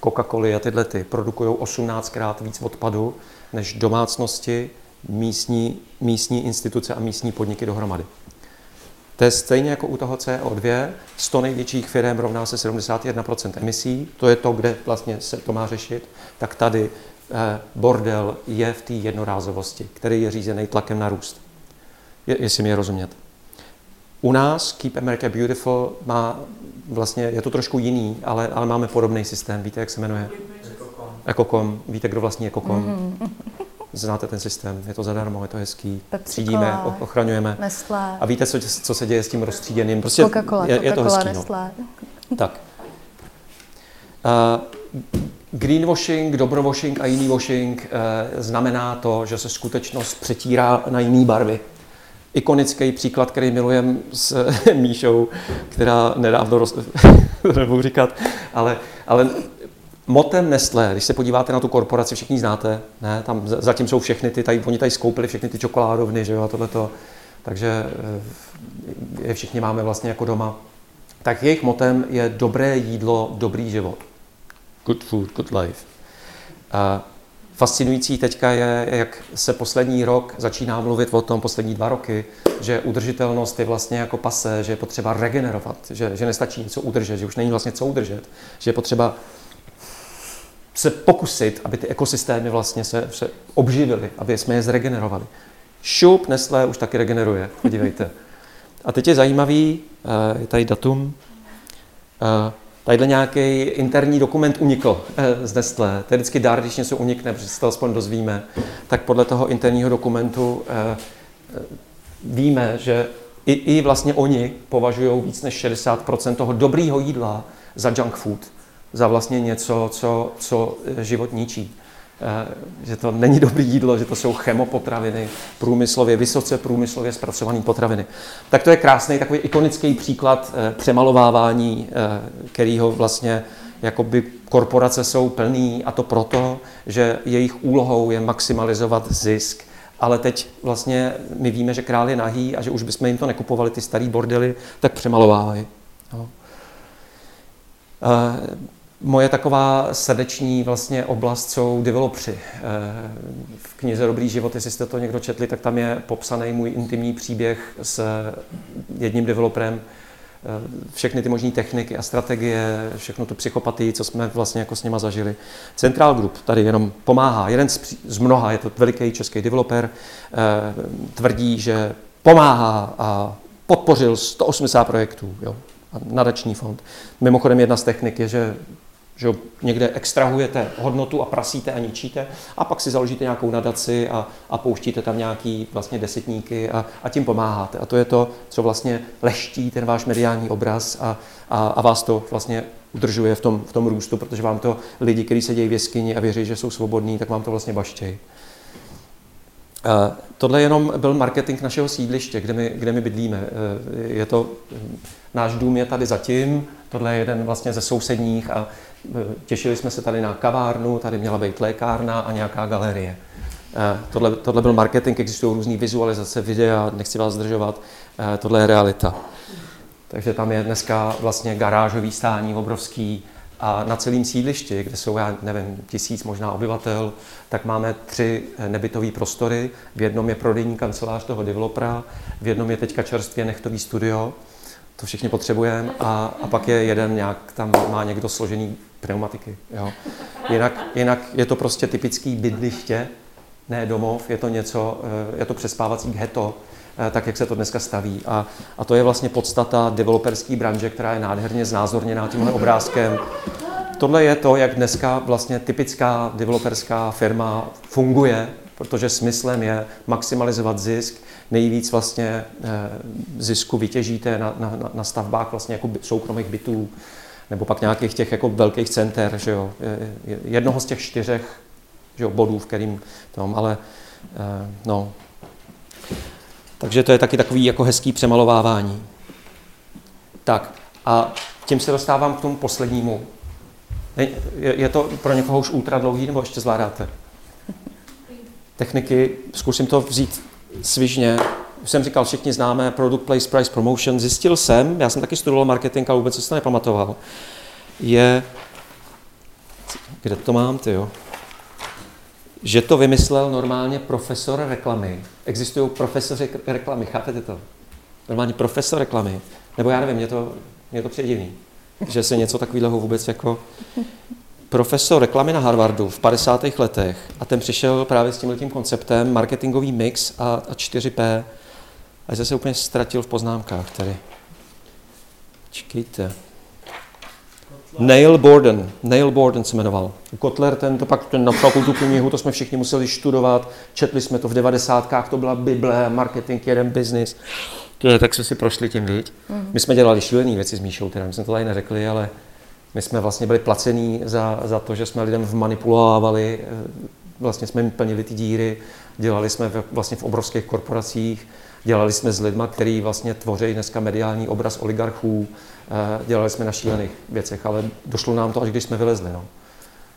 Coca-Cola a tyhle ty, produkují 18krát víc odpadu než domácnosti, místní, místní instituce a místní podniky dohromady. To je stejně jako u toho CO2, 100 největších firm rovná se 71% emisí, to je to, kde vlastně se to má řešit, tak tady eh, bordel je v té jednorázovosti, který je řízený tlakem na růst. Je, jestli mi je rozumět. U nás Keep America Beautiful má vlastně, je to trošku jiný, ale, ale máme podobný systém. Víte, jak se jmenuje? Ecocom. Víte, kdo vlastní Ecocom? Mm-hmm. Znáte ten systém, je to zadarmo, je to hezký. Pepsi Třídíme, ochraňujeme. Nestlé. A víte, co, co se děje s tím rozstříděným? Prostě Coca-Cola, je, je to hezký. No. Tak. Uh, greenwashing, dobrowashing a jiný washing uh, znamená to, že se skutečnost přetírá na jiné barvy. Ikonický příklad, který milujem s Míšou, která nedávno, roz... nebudu říkat, ale, ale motem Nestlé, když se podíváte na tu korporaci, všichni znáte, ne? tam zatím jsou všechny ty, tady, oni tady skoupili všechny ty čokoládovny, že jo, a tohleto, takže eh, je všichni máme vlastně jako doma. Tak jejich motem je dobré jídlo, dobrý život. Good food, good life. A fascinující teďka je, jak se poslední rok začíná mluvit o tom, poslední dva roky, že udržitelnost je vlastně jako pase, že je potřeba regenerovat, že, že nestačí něco udržet, že už není vlastně co udržet, že je potřeba se pokusit, aby ty ekosystémy vlastně se, se obživily, aby jsme je zregenerovali. Šup Nestlé už taky regeneruje, podívejte. A teď je zajímavý, eh, je tady datum, eh, tadyhle nějaký interní dokument unikl eh, z Nestlé. To je vždycky dár, když něco unikne, protože se to aspoň dozvíme. Tak podle toho interního dokumentu víme, že i, i vlastně oni považují víc než 60% toho dobrýho jídla za junk food za vlastně něco, co, co život ničí. Eh, že to není dobré jídlo, že to jsou chemopotraviny, průmyslově, vysoce průmyslově zpracované potraviny. Tak to je krásný takový ikonický příklad eh, přemalovávání, eh, kterýho vlastně jakoby korporace jsou plný a to proto, že jejich úlohou je maximalizovat zisk. Ale teď vlastně my víme, že král je nahý a že už bychom jim to nekupovali, ty starý bordely, tak přemalovávají. No. Moje taková srdeční vlastně oblast jsou developři. Eh, v knize Dobrý život, jestli jste to někdo četli, tak tam je popsaný můj intimní příběh s jedním developerem. Eh, všechny ty možné techniky a strategie, všechno tu psychopatii, co jsme vlastně jako s nima zažili. Central Group tady jenom pomáhá. Jeden z, mnoha, je to veliký český developer, eh, tvrdí, že pomáhá a podpořil 180 projektů. Jo? nadační fond. Mimochodem jedna z technik je, že že někde extrahujete hodnotu a prasíte a ničíte a pak si založíte nějakou nadaci a, a pouštíte tam nějaký vlastně desetníky a, a tím pomáháte. A to je to, co vlastně leští ten váš mediální obraz a, a, a vás to vlastně udržuje v tom, v tom růstu, protože vám to lidi, kteří sedějí v jeskyni a věří, že jsou svobodní, tak vám to vlastně baštějí. Tohle jenom byl marketing našeho sídliště, kde my, kde my bydlíme. Je to, náš dům je tady zatím, tohle je jeden vlastně ze sousedních a Těšili jsme se tady na kavárnu, tady měla být lékárna a nějaká galerie. Eh, tohle, tohle byl marketing, existují různé vizualizace, videa, nechci vás zdržovat, eh, tohle je realita. Takže tam je dneska vlastně garážový stání obrovský a na celém sídlišti, kde jsou, já nevím, tisíc možná obyvatel, tak máme tři eh, nebytové prostory. V jednom je prodejní kancelář toho developera, v jednom je teďka čerstvě nechtový studio, to všichni potřebujeme, a, a pak je jeden nějak, tam má někdo složený pneumatiky. Jo. Jinak, jinak je to prostě typický bydliště, ne domov, je to něco, eh, je to přespávací ghetto, tak jak se to dneska staví. A, a to je vlastně podstata developerské branže, která je nádherně znázorněná tímhle obrázkem. tohle je to, jak dneska vlastně typická developerská firma funguje, protože smyslem je maximalizovat zisk, nejvíc vlastně eh, zisku vytěžíte na, na, na stavbách vlastně jako soukromých bytů, nebo pak nějakých těch jako velkých center, že jo, jednoho z těch čtyřech že jo, bodů, v kterým tom, ale eh, no. Takže to je taky takový jako hezký přemalovávání. Tak a tím se dostávám k tomu poslednímu. Je, je to pro někoho už ultra dlouhý, nebo ještě zvládáte? Techniky, zkusím to vzít svižně. Už jsem říkal, všichni známe Product Place Price Promotion. Zjistil jsem, já jsem taky studoval marketing, ale vůbec se to nepamatoval, je, kde to mám, ty jo? Že to vymyslel normálně profesor reklamy. Existují profesoři reklamy, chápete to? Normálně profesor reklamy. Nebo já nevím, mě to, mě to přijde divný, že se něco takového vůbec jako profesor reklamy na Harvardu v 50. letech a ten přišel právě s tímhle konceptem marketingový mix a, a 4P a se úplně ztratil v poznámkách tady. Čekejte. Neil Borden, Neil Borden se jmenoval. Kotler, ten to pak ten napsal tu knihu, to jsme všichni museli studovat, četli jsme to v devadesátkách, to byla Bible, marketing, jeden business. Tak jsme si prošli tím, viď? Mm. My jsme dělali šílené věci s Míšou, teda my jsme to tady neřekli, ale my jsme vlastně byli placení za, za to, že jsme lidem vmanipulovali, eh, vlastně jsme jim plnili ty díry, dělali jsme v, vlastně v obrovských korporacích, dělali jsme s lidmi, kteří vlastně tvoří dneska mediální obraz oligarchů, dělali jsme na šílených věcech, ale došlo nám to, až když jsme vylezli. No.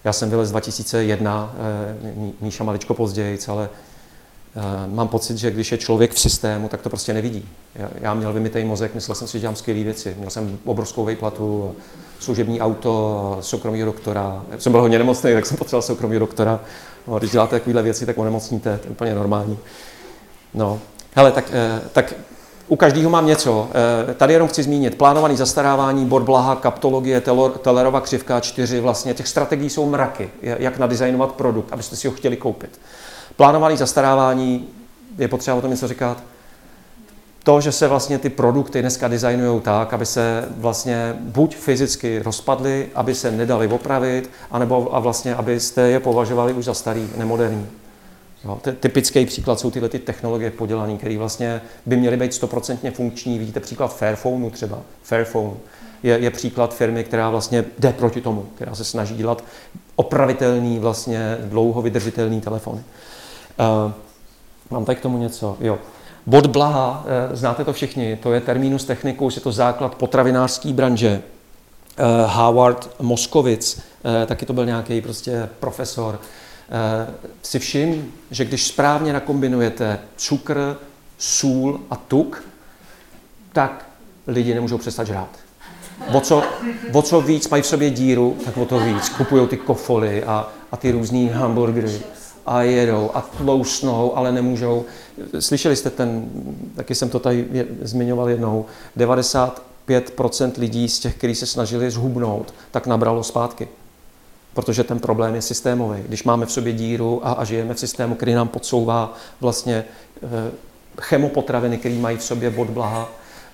Já jsem vylez 2001, eh, Míša maličko později, ale mám pocit, že když je člověk v systému, tak to prostě nevidí. Já měl vymitej mozek, myslel jsem si, že dělám skvělé věci. Měl jsem obrovskou vejplatu, služební auto, soukromý doktora. Já jsem byl hodně nemocný, tak jsem potřeboval soukromý doktora. No, když děláte takovéhle věci, tak onemocníte, to je úplně normální. No, hele, tak, eh, tak u každého mám něco. Eh, tady jenom chci zmínit plánovaný zastarávání, bod blaha, kaptologie, Tellerova křivka 4, vlastně těch strategií jsou mraky, jak nadizajnovat produkt, abyste si ho chtěli koupit. Plánovaný zastarávání, je potřeba o tom něco říkat, to, že se vlastně ty produkty dneska designují tak, aby se vlastně buď fyzicky rozpadly, aby se nedali opravit, anebo a vlastně, abyste je považovali už za starý, nemoderní. Jo, typický příklad jsou tyhle ty technologie podělané, které vlastně by měly být stoprocentně funkční. Vidíte příklad Fairphoneu třeba. Fairphone je, je příklad firmy, která vlastně jde proti tomu, která se snaží dělat opravitelný, vlastně dlouho vydržitelný telefony. Uh, mám tady k tomu něco? Jo. Bod blaha, eh, znáte to všichni, to je terminus technicus, je to základ potravinářské branže. Eh, Howard Moskovic, eh, taky to byl nějaký prostě profesor, si všim, že když správně nakombinujete cukr, sůl a tuk, tak lidi nemůžou přestat žrát. O co, o co víc mají v sobě díru, tak o to víc. Kupují ty kofoly a, a ty různé hamburgery a jedou a tlousnou, ale nemůžou. Slyšeli jste ten, taky jsem to tady zmiňoval jednou, 95% lidí z těch, kteří se snažili zhubnout, tak nabralo zpátky. Protože ten problém je systémový. Když máme v sobě díru a, a žijeme v systému, který nám podsouvá vlastně e, chemopotraviny, které mají v sobě bod blaha,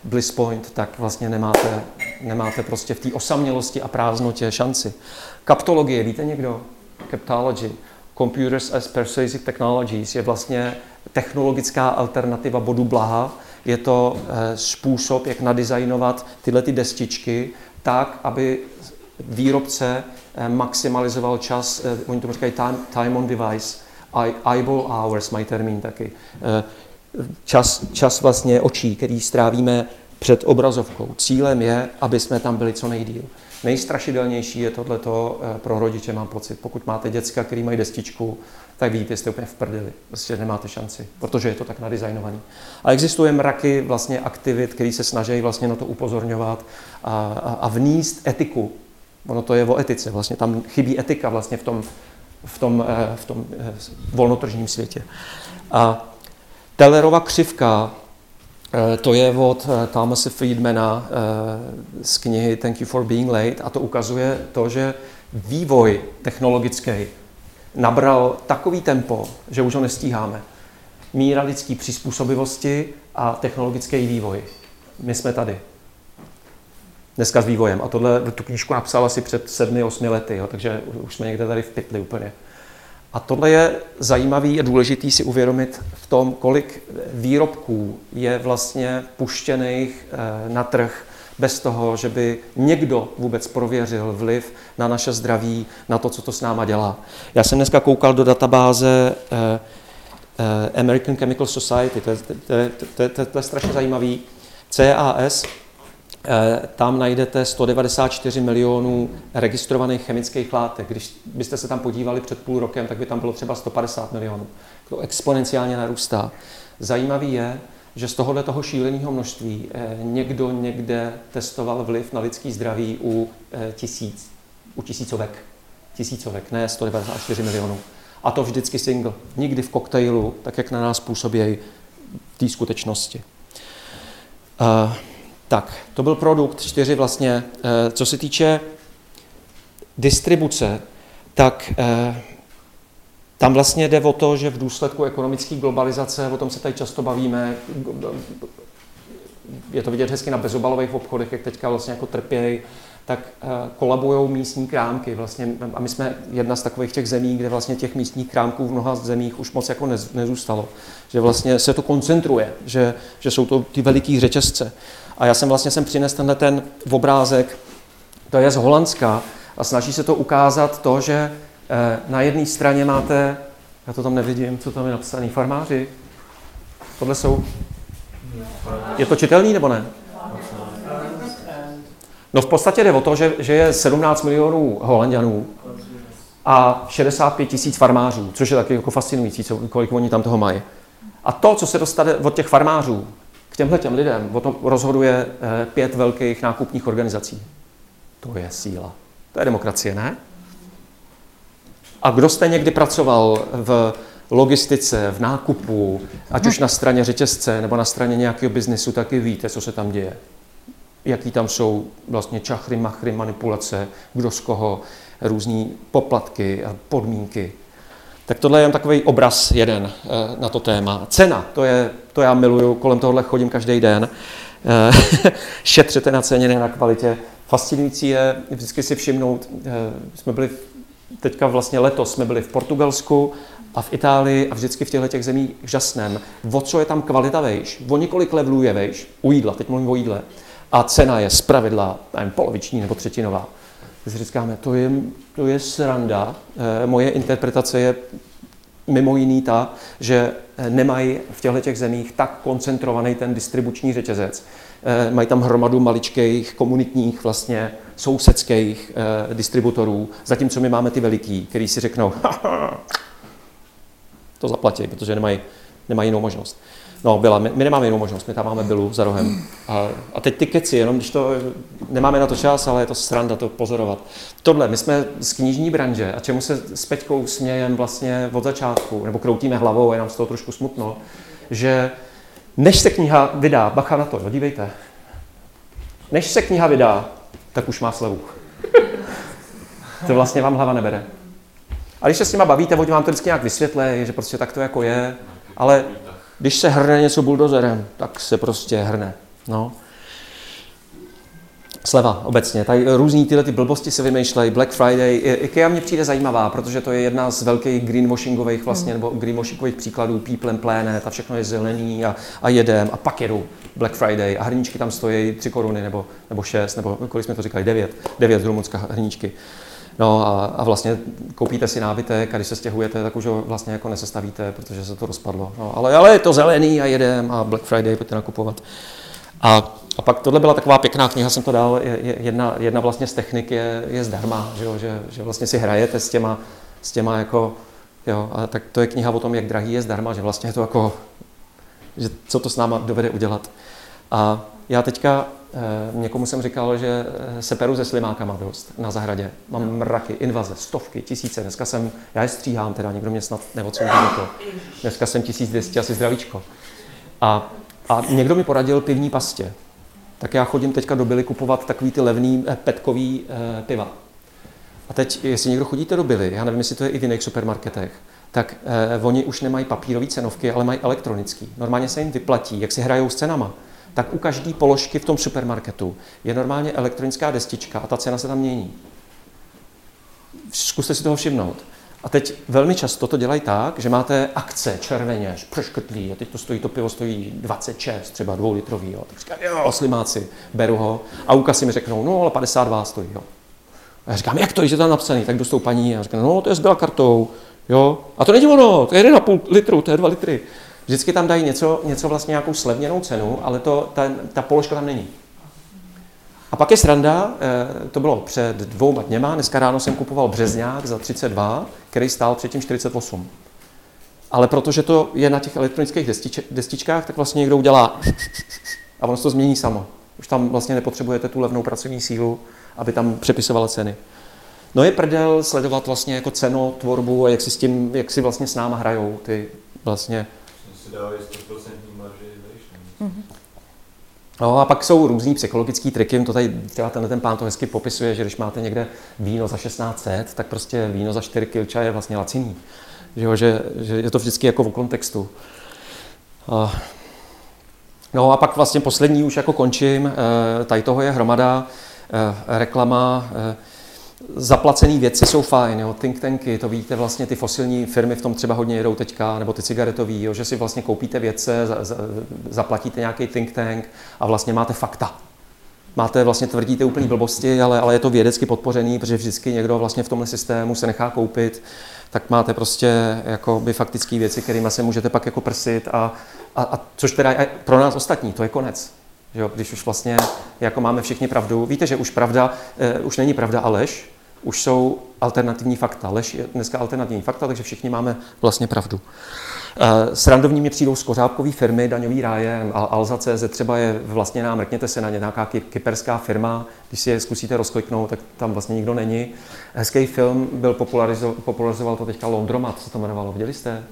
bliss point, tak vlastně nemáte, nemáte prostě v té osamělosti a prázdnotě šanci. Kaptologie, víte někdo? Captology. Computers as Persuasive Technologies je vlastně technologická alternativa bodu blaha. Je to eh, způsob, jak nadizajnovat tyhle ty destičky tak, aby výrobce eh, maximalizoval čas, eh, oni tomu říkají time, time on device, eyeball hours mají termín taky. Čas, čas vlastně očí, který strávíme před obrazovkou. Cílem je, aby jsme tam byli co nejdíl. Nejstrašidelnější je tohleto eh, pro rodiče, mám pocit. Pokud máte děcka, který mají destičku, tak víte, jste úplně v prdeli. Prostě nemáte šanci, protože je to tak nadizajnovaný. A existuje mraky vlastně aktivit, které se snaží vlastně na to upozorňovat a, a, a vníst etiku. Ono to je o etice, vlastně tam chybí etika vlastně v tom, v tom, eh, v tom eh, volnotržním světě. A Tellerova křivka Eh, to je od Thomasa Friedmana z knihy Thank you for being late a to ukazuje to, že vývoj technologický nabral takový tempo, že už ho nestíháme. Míra lidské přizpůsobivosti a technologický vývoj. My jsme tady. Dneska s vývojem. A tohle tu knížku napsal asi před sedmi, osmi lety, jo, takže už jsme někde tady v pytli úplně. A tohle je zajímavý a důležitý si uvědomit v tom, kolik výrobků je vlastně puštěných eh, na trh bez toho, že by někdo vůbec prověřil vliv na naše zdraví, na to, co to s náma dělá. Já jsem dneska koukal do databáze eh, eh, American Chemical Society, to je, to je, to je, to je, to je strašně zajímavý, CAS, tam najdete 194 milionů registrovaných chemických látek. Když byste se tam podívali před půl rokem, tak by tam bylo třeba 150 milionů. To exponenciálně narůstá. Zajímavý je, že z tohohle toho šíleného množství někdo někde testoval vliv na lidský zdraví u tisíc, u tisícovek. Tisícovek, ne 194 milionů. A to vždycky single. Nikdy v koktejlu, tak jak na nás působí v té skutečnosti. Uh, tak, to byl produkt 4 vlastně. Co se týče distribuce, tak tam vlastně jde o to, že v důsledku ekonomické globalizace, o tom se tady často bavíme, je to vidět hezky na bezobalových obchodech, jak teďka vlastně jako trpějí, tak kolabují místní krámky. Vlastně, a my jsme jedna z takových těch zemí, kde vlastně těch místních krámků v mnoha zemích už moc jako nezůstalo. Že vlastně se to koncentruje, že, že jsou to ty veliký řetězce. A já jsem vlastně sem přinesl tenhle ten obrázek, to je z Holandska a snaží se to ukázat to, že na jedné straně máte, já to tam nevidím, co tam je napsané, farmáři. Tohle jsou... Je to čitelný nebo ne? No v podstatě jde o to, že, že je 17 milionů Holandianů a 65 tisíc farmářů, což je taky jako fascinující, co, kolik oni tam toho mají. A to, co se dostane od těch farmářů těmhle těm lidem, o tom rozhoduje pět velkých nákupních organizací. To je síla. To je demokracie, ne? A kdo jste někdy pracoval v logistice, v nákupu, ať už na straně řetězce nebo na straně nějakého biznesu, taky víte, co se tam děje. Jaký tam jsou vlastně čachry, machry, manipulace, kdo z koho, různé poplatky a podmínky. Tak tohle je jen takový obraz jeden na to téma. Cena, to, je, to já miluju, kolem tohohle chodím každý den. Šetřete na ceně, ne na kvalitě. Fascinující je vždycky si všimnout, jsme byli teďka vlastně letos jsme byli v Portugalsku a v Itálii a vždycky v těchto těch zemích žasném. O co je tam kvalita vejš? O několik levelů je vejš, u jídla, teď mluvím o jídle. A cena je zpravidla nevím, poloviční nebo třetinová. Když říkáme, to je, to je sranda. E, moje interpretace je mimo jiný ta, že nemají v těchto těch zemích tak koncentrovaný ten distribuční řetězec. E, mají tam hromadu maličkých komunitních vlastně sousedských eh, distributorů, zatímco my máme ty veliký, který si řeknou, to zaplatí, protože nemají, nemají jinou možnost. No, byla, my, my nemáme jinou možnost, my tam máme bylu za rohem. A, a teď ty keci, jenom když to, nemáme na to čas, ale je to sranda to pozorovat. Tohle, my jsme z knižní branže a čemu se s Peťkou smějem vlastně od začátku, nebo kroutíme hlavou, je nám z toho trošku smutno, že než se kniha vydá, bacha na to, jo, dívejte, než se kniha vydá, tak už má slevu. to vlastně vám hlava nebere. A když se s nima bavíte, oni vám to vždycky nějak vysvětlí, že prostě tak to jako je, ale když se hrne něco buldozerem, tak se prostě hrne. No. Sleva obecně. Tady různý tyhle ty blbosti se vymýšlejí. Black Friday. IKEA mně přijde zajímavá, protože to je jedna z velkých greenwashingových vlastně, nebo greenwashingových příkladů. People and Planet a všechno je zelený a, a jedem a pak jedu Black Friday a hrníčky tam stojí 3 koruny nebo, nebo 6, nebo kolik jsme to říkali, 9. 9 z Rumunska hrníčky. No a, a vlastně koupíte si nábytek a když se stěhujete, tak už ho vlastně jako nesestavíte, protože se to rozpadlo. No, ale, ale je to zelený a jedem a Black Friday pojďte nakupovat. A, a pak tohle byla taková pěkná kniha, jsem to dal, je, jedna, jedna vlastně z technik je, je zdarma, že, jo, že, že vlastně si hrajete s těma, s těma jako, jo, a tak to je kniha o tom, jak drahý je zdarma, že vlastně je to jako, že co to s náma dovede udělat. A já teďka někomu jsem říkal, že se peru se slimákama dost na zahradě. Mám mraky, invaze, stovky, tisíce. Dneska jsem, já je stříhám teda, někdo mě snad neocenil to. Dneska jsem 1200, asi zdravíčko. A a někdo mi poradil pivní pastě. Tak já chodím teďka do Billy kupovat takový ty levný eh, petkový eh, piva. A teď, jestli někdo chodíte do Billy, já nevím, jestli to je i v jiných supermarketech, tak eh, oni už nemají papírové cenovky, ale mají elektronický. Normálně se jim vyplatí, jak si hrajou s cenama, tak u každé položky v tom supermarketu je normálně elektronická destička a ta cena se tam mění. Zkuste si toho všimnout. A teď velmi často to dělají tak, že máte akce červeně, přeškrtlý, a teď to stojí, to pivo stojí 26, třeba dvoulitrový, jo. tak říkám, jo, slimáci, beru ho. A u mi řeknou, no ale 52 stojí, jo. A já říkám, jak to, je tam napsaný, tak dostou paní a říkám, no to je s kartou, jo. A to není ono, to je 1,5 litru, to je 2 litry. Vždycky tam dají něco, něco vlastně nějakou slevněnou cenu, ale to, ta, ta položka tam není. A pak je sranda, eh, to bylo před dvouma dněma, dneska ráno jsem kupoval březňák za 32, který stál předtím 48. Ale protože to je na těch elektronických destič, destičkách, tak vlastně někdo udělá a ono se to změní samo. Už tam vlastně nepotřebujete tu levnou pracovní sílu, aby tam přepisovala ceny. No je prdel sledovat vlastně jako cenu, tvorbu a jak si s tím, jak si vlastně s náma hrajou ty vlastně. Si dávají 100% marži mm-hmm. No a pak jsou různý psychologické triky, to tady třeba tenhle ten pán to hezky popisuje, že když máte někde víno za 1600, tak prostě víno za 4 kilča je vlastně laciný. Že, jo, že, že je to vždycky jako v kontextu. No a pak vlastně poslední už jako končím, e, tady toho je hromada, e, reklama, e, zaplacené věci jsou fajn, jo, think tanky, to víte, vlastně ty fosilní firmy v tom třeba hodně jedou teďka, nebo ty cigaretový, jo, že si vlastně koupíte věce, za, za, zaplatíte nějaký think tank a vlastně máte fakta. Máte vlastně, tvrdíte úplný blbosti, ale, ale je to vědecky podpořený, protože vždycky někdo vlastně v tomhle systému se nechá koupit, tak máte prostě jako by faktické věci, kterými se můžete pak jako prsit a, a, a což teda je pro nás ostatní, to je konec. Že jo, když už vlastně jako máme všichni pravdu. Víte, že už pravda, uh, už není pravda a lež, už jsou alternativní fakta. Lež je dneska alternativní fakta, takže všichni máme vlastně pravdu. Uh, srandovní mi přijdou skořápkové firmy, daňový ráje, Alza.cz třeba je vlastně nám, mrkněte se na ně, nějaká kyperská firma, když si je zkusíte rozkliknout, tak tam vlastně nikdo není. Hezký film byl popularizo- popularizoval to teďka Laundromat, co to jmenovalo, viděli jste?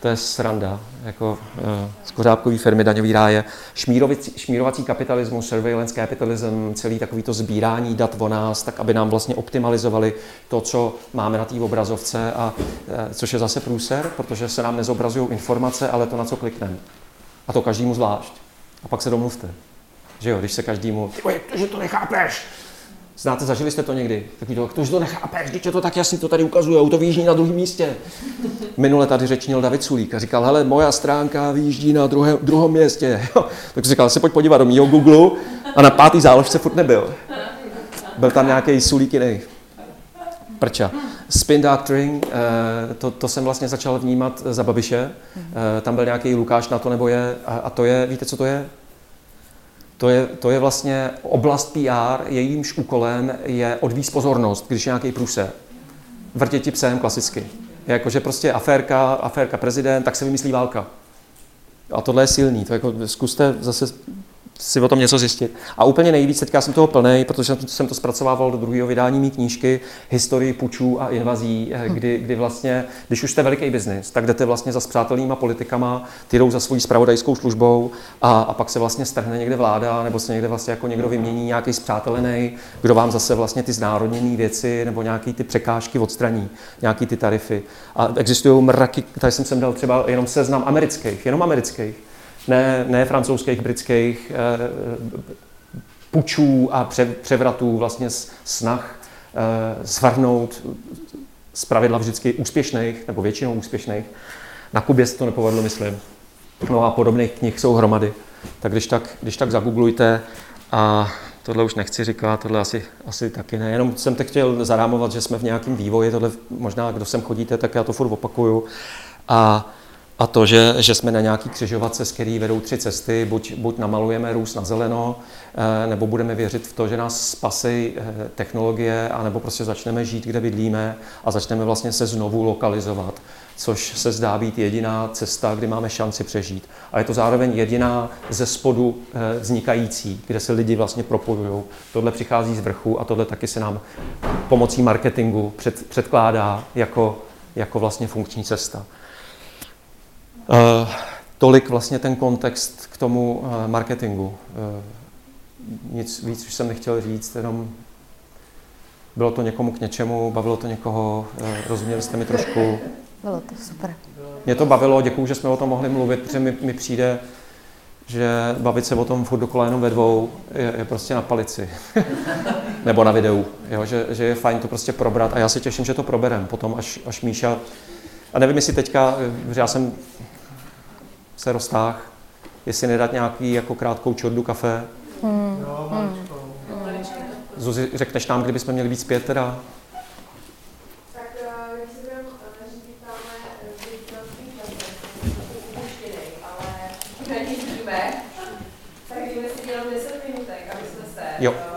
To je sranda, jako uh, skořápkový firmy, daňový ráje, šmírovací, šmírovací kapitalismus, surveillance capitalism, celý takový to sbírání dat o nás, tak aby nám vlastně optimalizovali to, co máme na té obrazovce, a, uh, což je zase průser, protože se nám nezobrazují informace, ale to, na co klikneme. A to každému zvlášť. A pak se domluvte. Že jo, když se každému, to, že to nechápeš, Znáte, zažili jste to někdy? Tak to, to, že to nechápeš, když je to tak jasně, to tady ukazuje, to vyjíždí na druhém místě. Minule tady řečnil David Sulík a říkal, hele, moja stránka vyjíždí na druhé, druhém městě. tak říkal, se pojď podívat do mého Google a na pátý záložce furt nebyl. Byl tam nějaký Sulík jiný. Prča. Spin doctoring, eh, to, to jsem vlastně začal vnímat za Babiše. Eh, tam byl nějaký Lukáš na to nebo je, a to je, víte, co to je? To je, to je vlastně oblast PR, jejímž úkolem je odvíct pozornost, když je nějaký průse. Vrtěti psem klasicky. Jakože prostě aférka, aférka prezident, tak se vymyslí válka. A tohle je silný. To jako, zkuste zase si o tom něco zjistit. A úplně nejvíc, teďka jsem toho plný, protože jsem to zpracovával do druhého vydání mý knížky Historii pučů a invazí, eh, kdy, kdy vlastně, když už jste veliký biznis, tak jdete vlastně za spřátelnýma politikama, ty jdou za svojí spravodajskou službou a, a pak se vlastně strhne někde vláda, nebo se někde vlastně jako někdo vymění nějaký spřátelený, kdo vám zase vlastně ty znárodněné věci nebo nějaký ty překážky odstraní, nějaký ty tarify. A existují mraky, tady jsem sem dal třeba jenom seznam amerických, jenom amerických ne, ne francouzských, britských eh, pučů a převratů, vlastně snah eh, svrhnout z pravidla vždycky úspěšných, nebo většinou úspěšných. Na Kubě se to nepovedlo, myslím. No a podobných knih jsou hromady. Tak když tak, když tak zagooglujte a tohle už nechci říkat, tohle asi, asi taky ne. Jenom jsem teď chtěl zarámovat, že jsme v nějakém vývoji, tohle možná, kdo sem chodíte, tak já to furt opakuju. A a to, že, že jsme na nějaký křižovatce, z který vedou tři cesty, buď, buď namalujeme růst na zeleno, eh, nebo budeme věřit v to, že nás spasí eh, technologie, anebo prostě začneme žít, kde bydlíme a začneme vlastně se znovu lokalizovat, což se zdá být jediná cesta, kdy máme šanci přežít. A je to zároveň jediná ze spodu eh, vznikající, kde se lidi vlastně propojují. Tohle přichází z vrchu a tohle taky se nám pomocí marketingu před, předkládá jako, jako vlastně funkční cesta. Uh, tolik vlastně ten kontext k tomu uh, marketingu. Uh, nic víc už jsem nechtěl říct, jenom bylo to někomu k něčemu, bavilo to někoho, rozuměli jste mi trošku. Bylo to super. Mě to bavilo, děkuju, že jsme o tom mohli mluvit, protože mi, mi přijde, že bavit se o tom furt dokola jenom ve dvou je, je prostě na palici. Nebo na videu. Jo? Že, že, je fajn to prostě probrat a já se těším, že to proberem potom, až, až Míša... A nevím, jestli teďka, že já jsem se roztáh, jestli nedat nějaký jako krátkou čordu kafe. Hmm. Hmm. Zuzi, řekneš nám, kdybychom měli být zpět teda? Jo.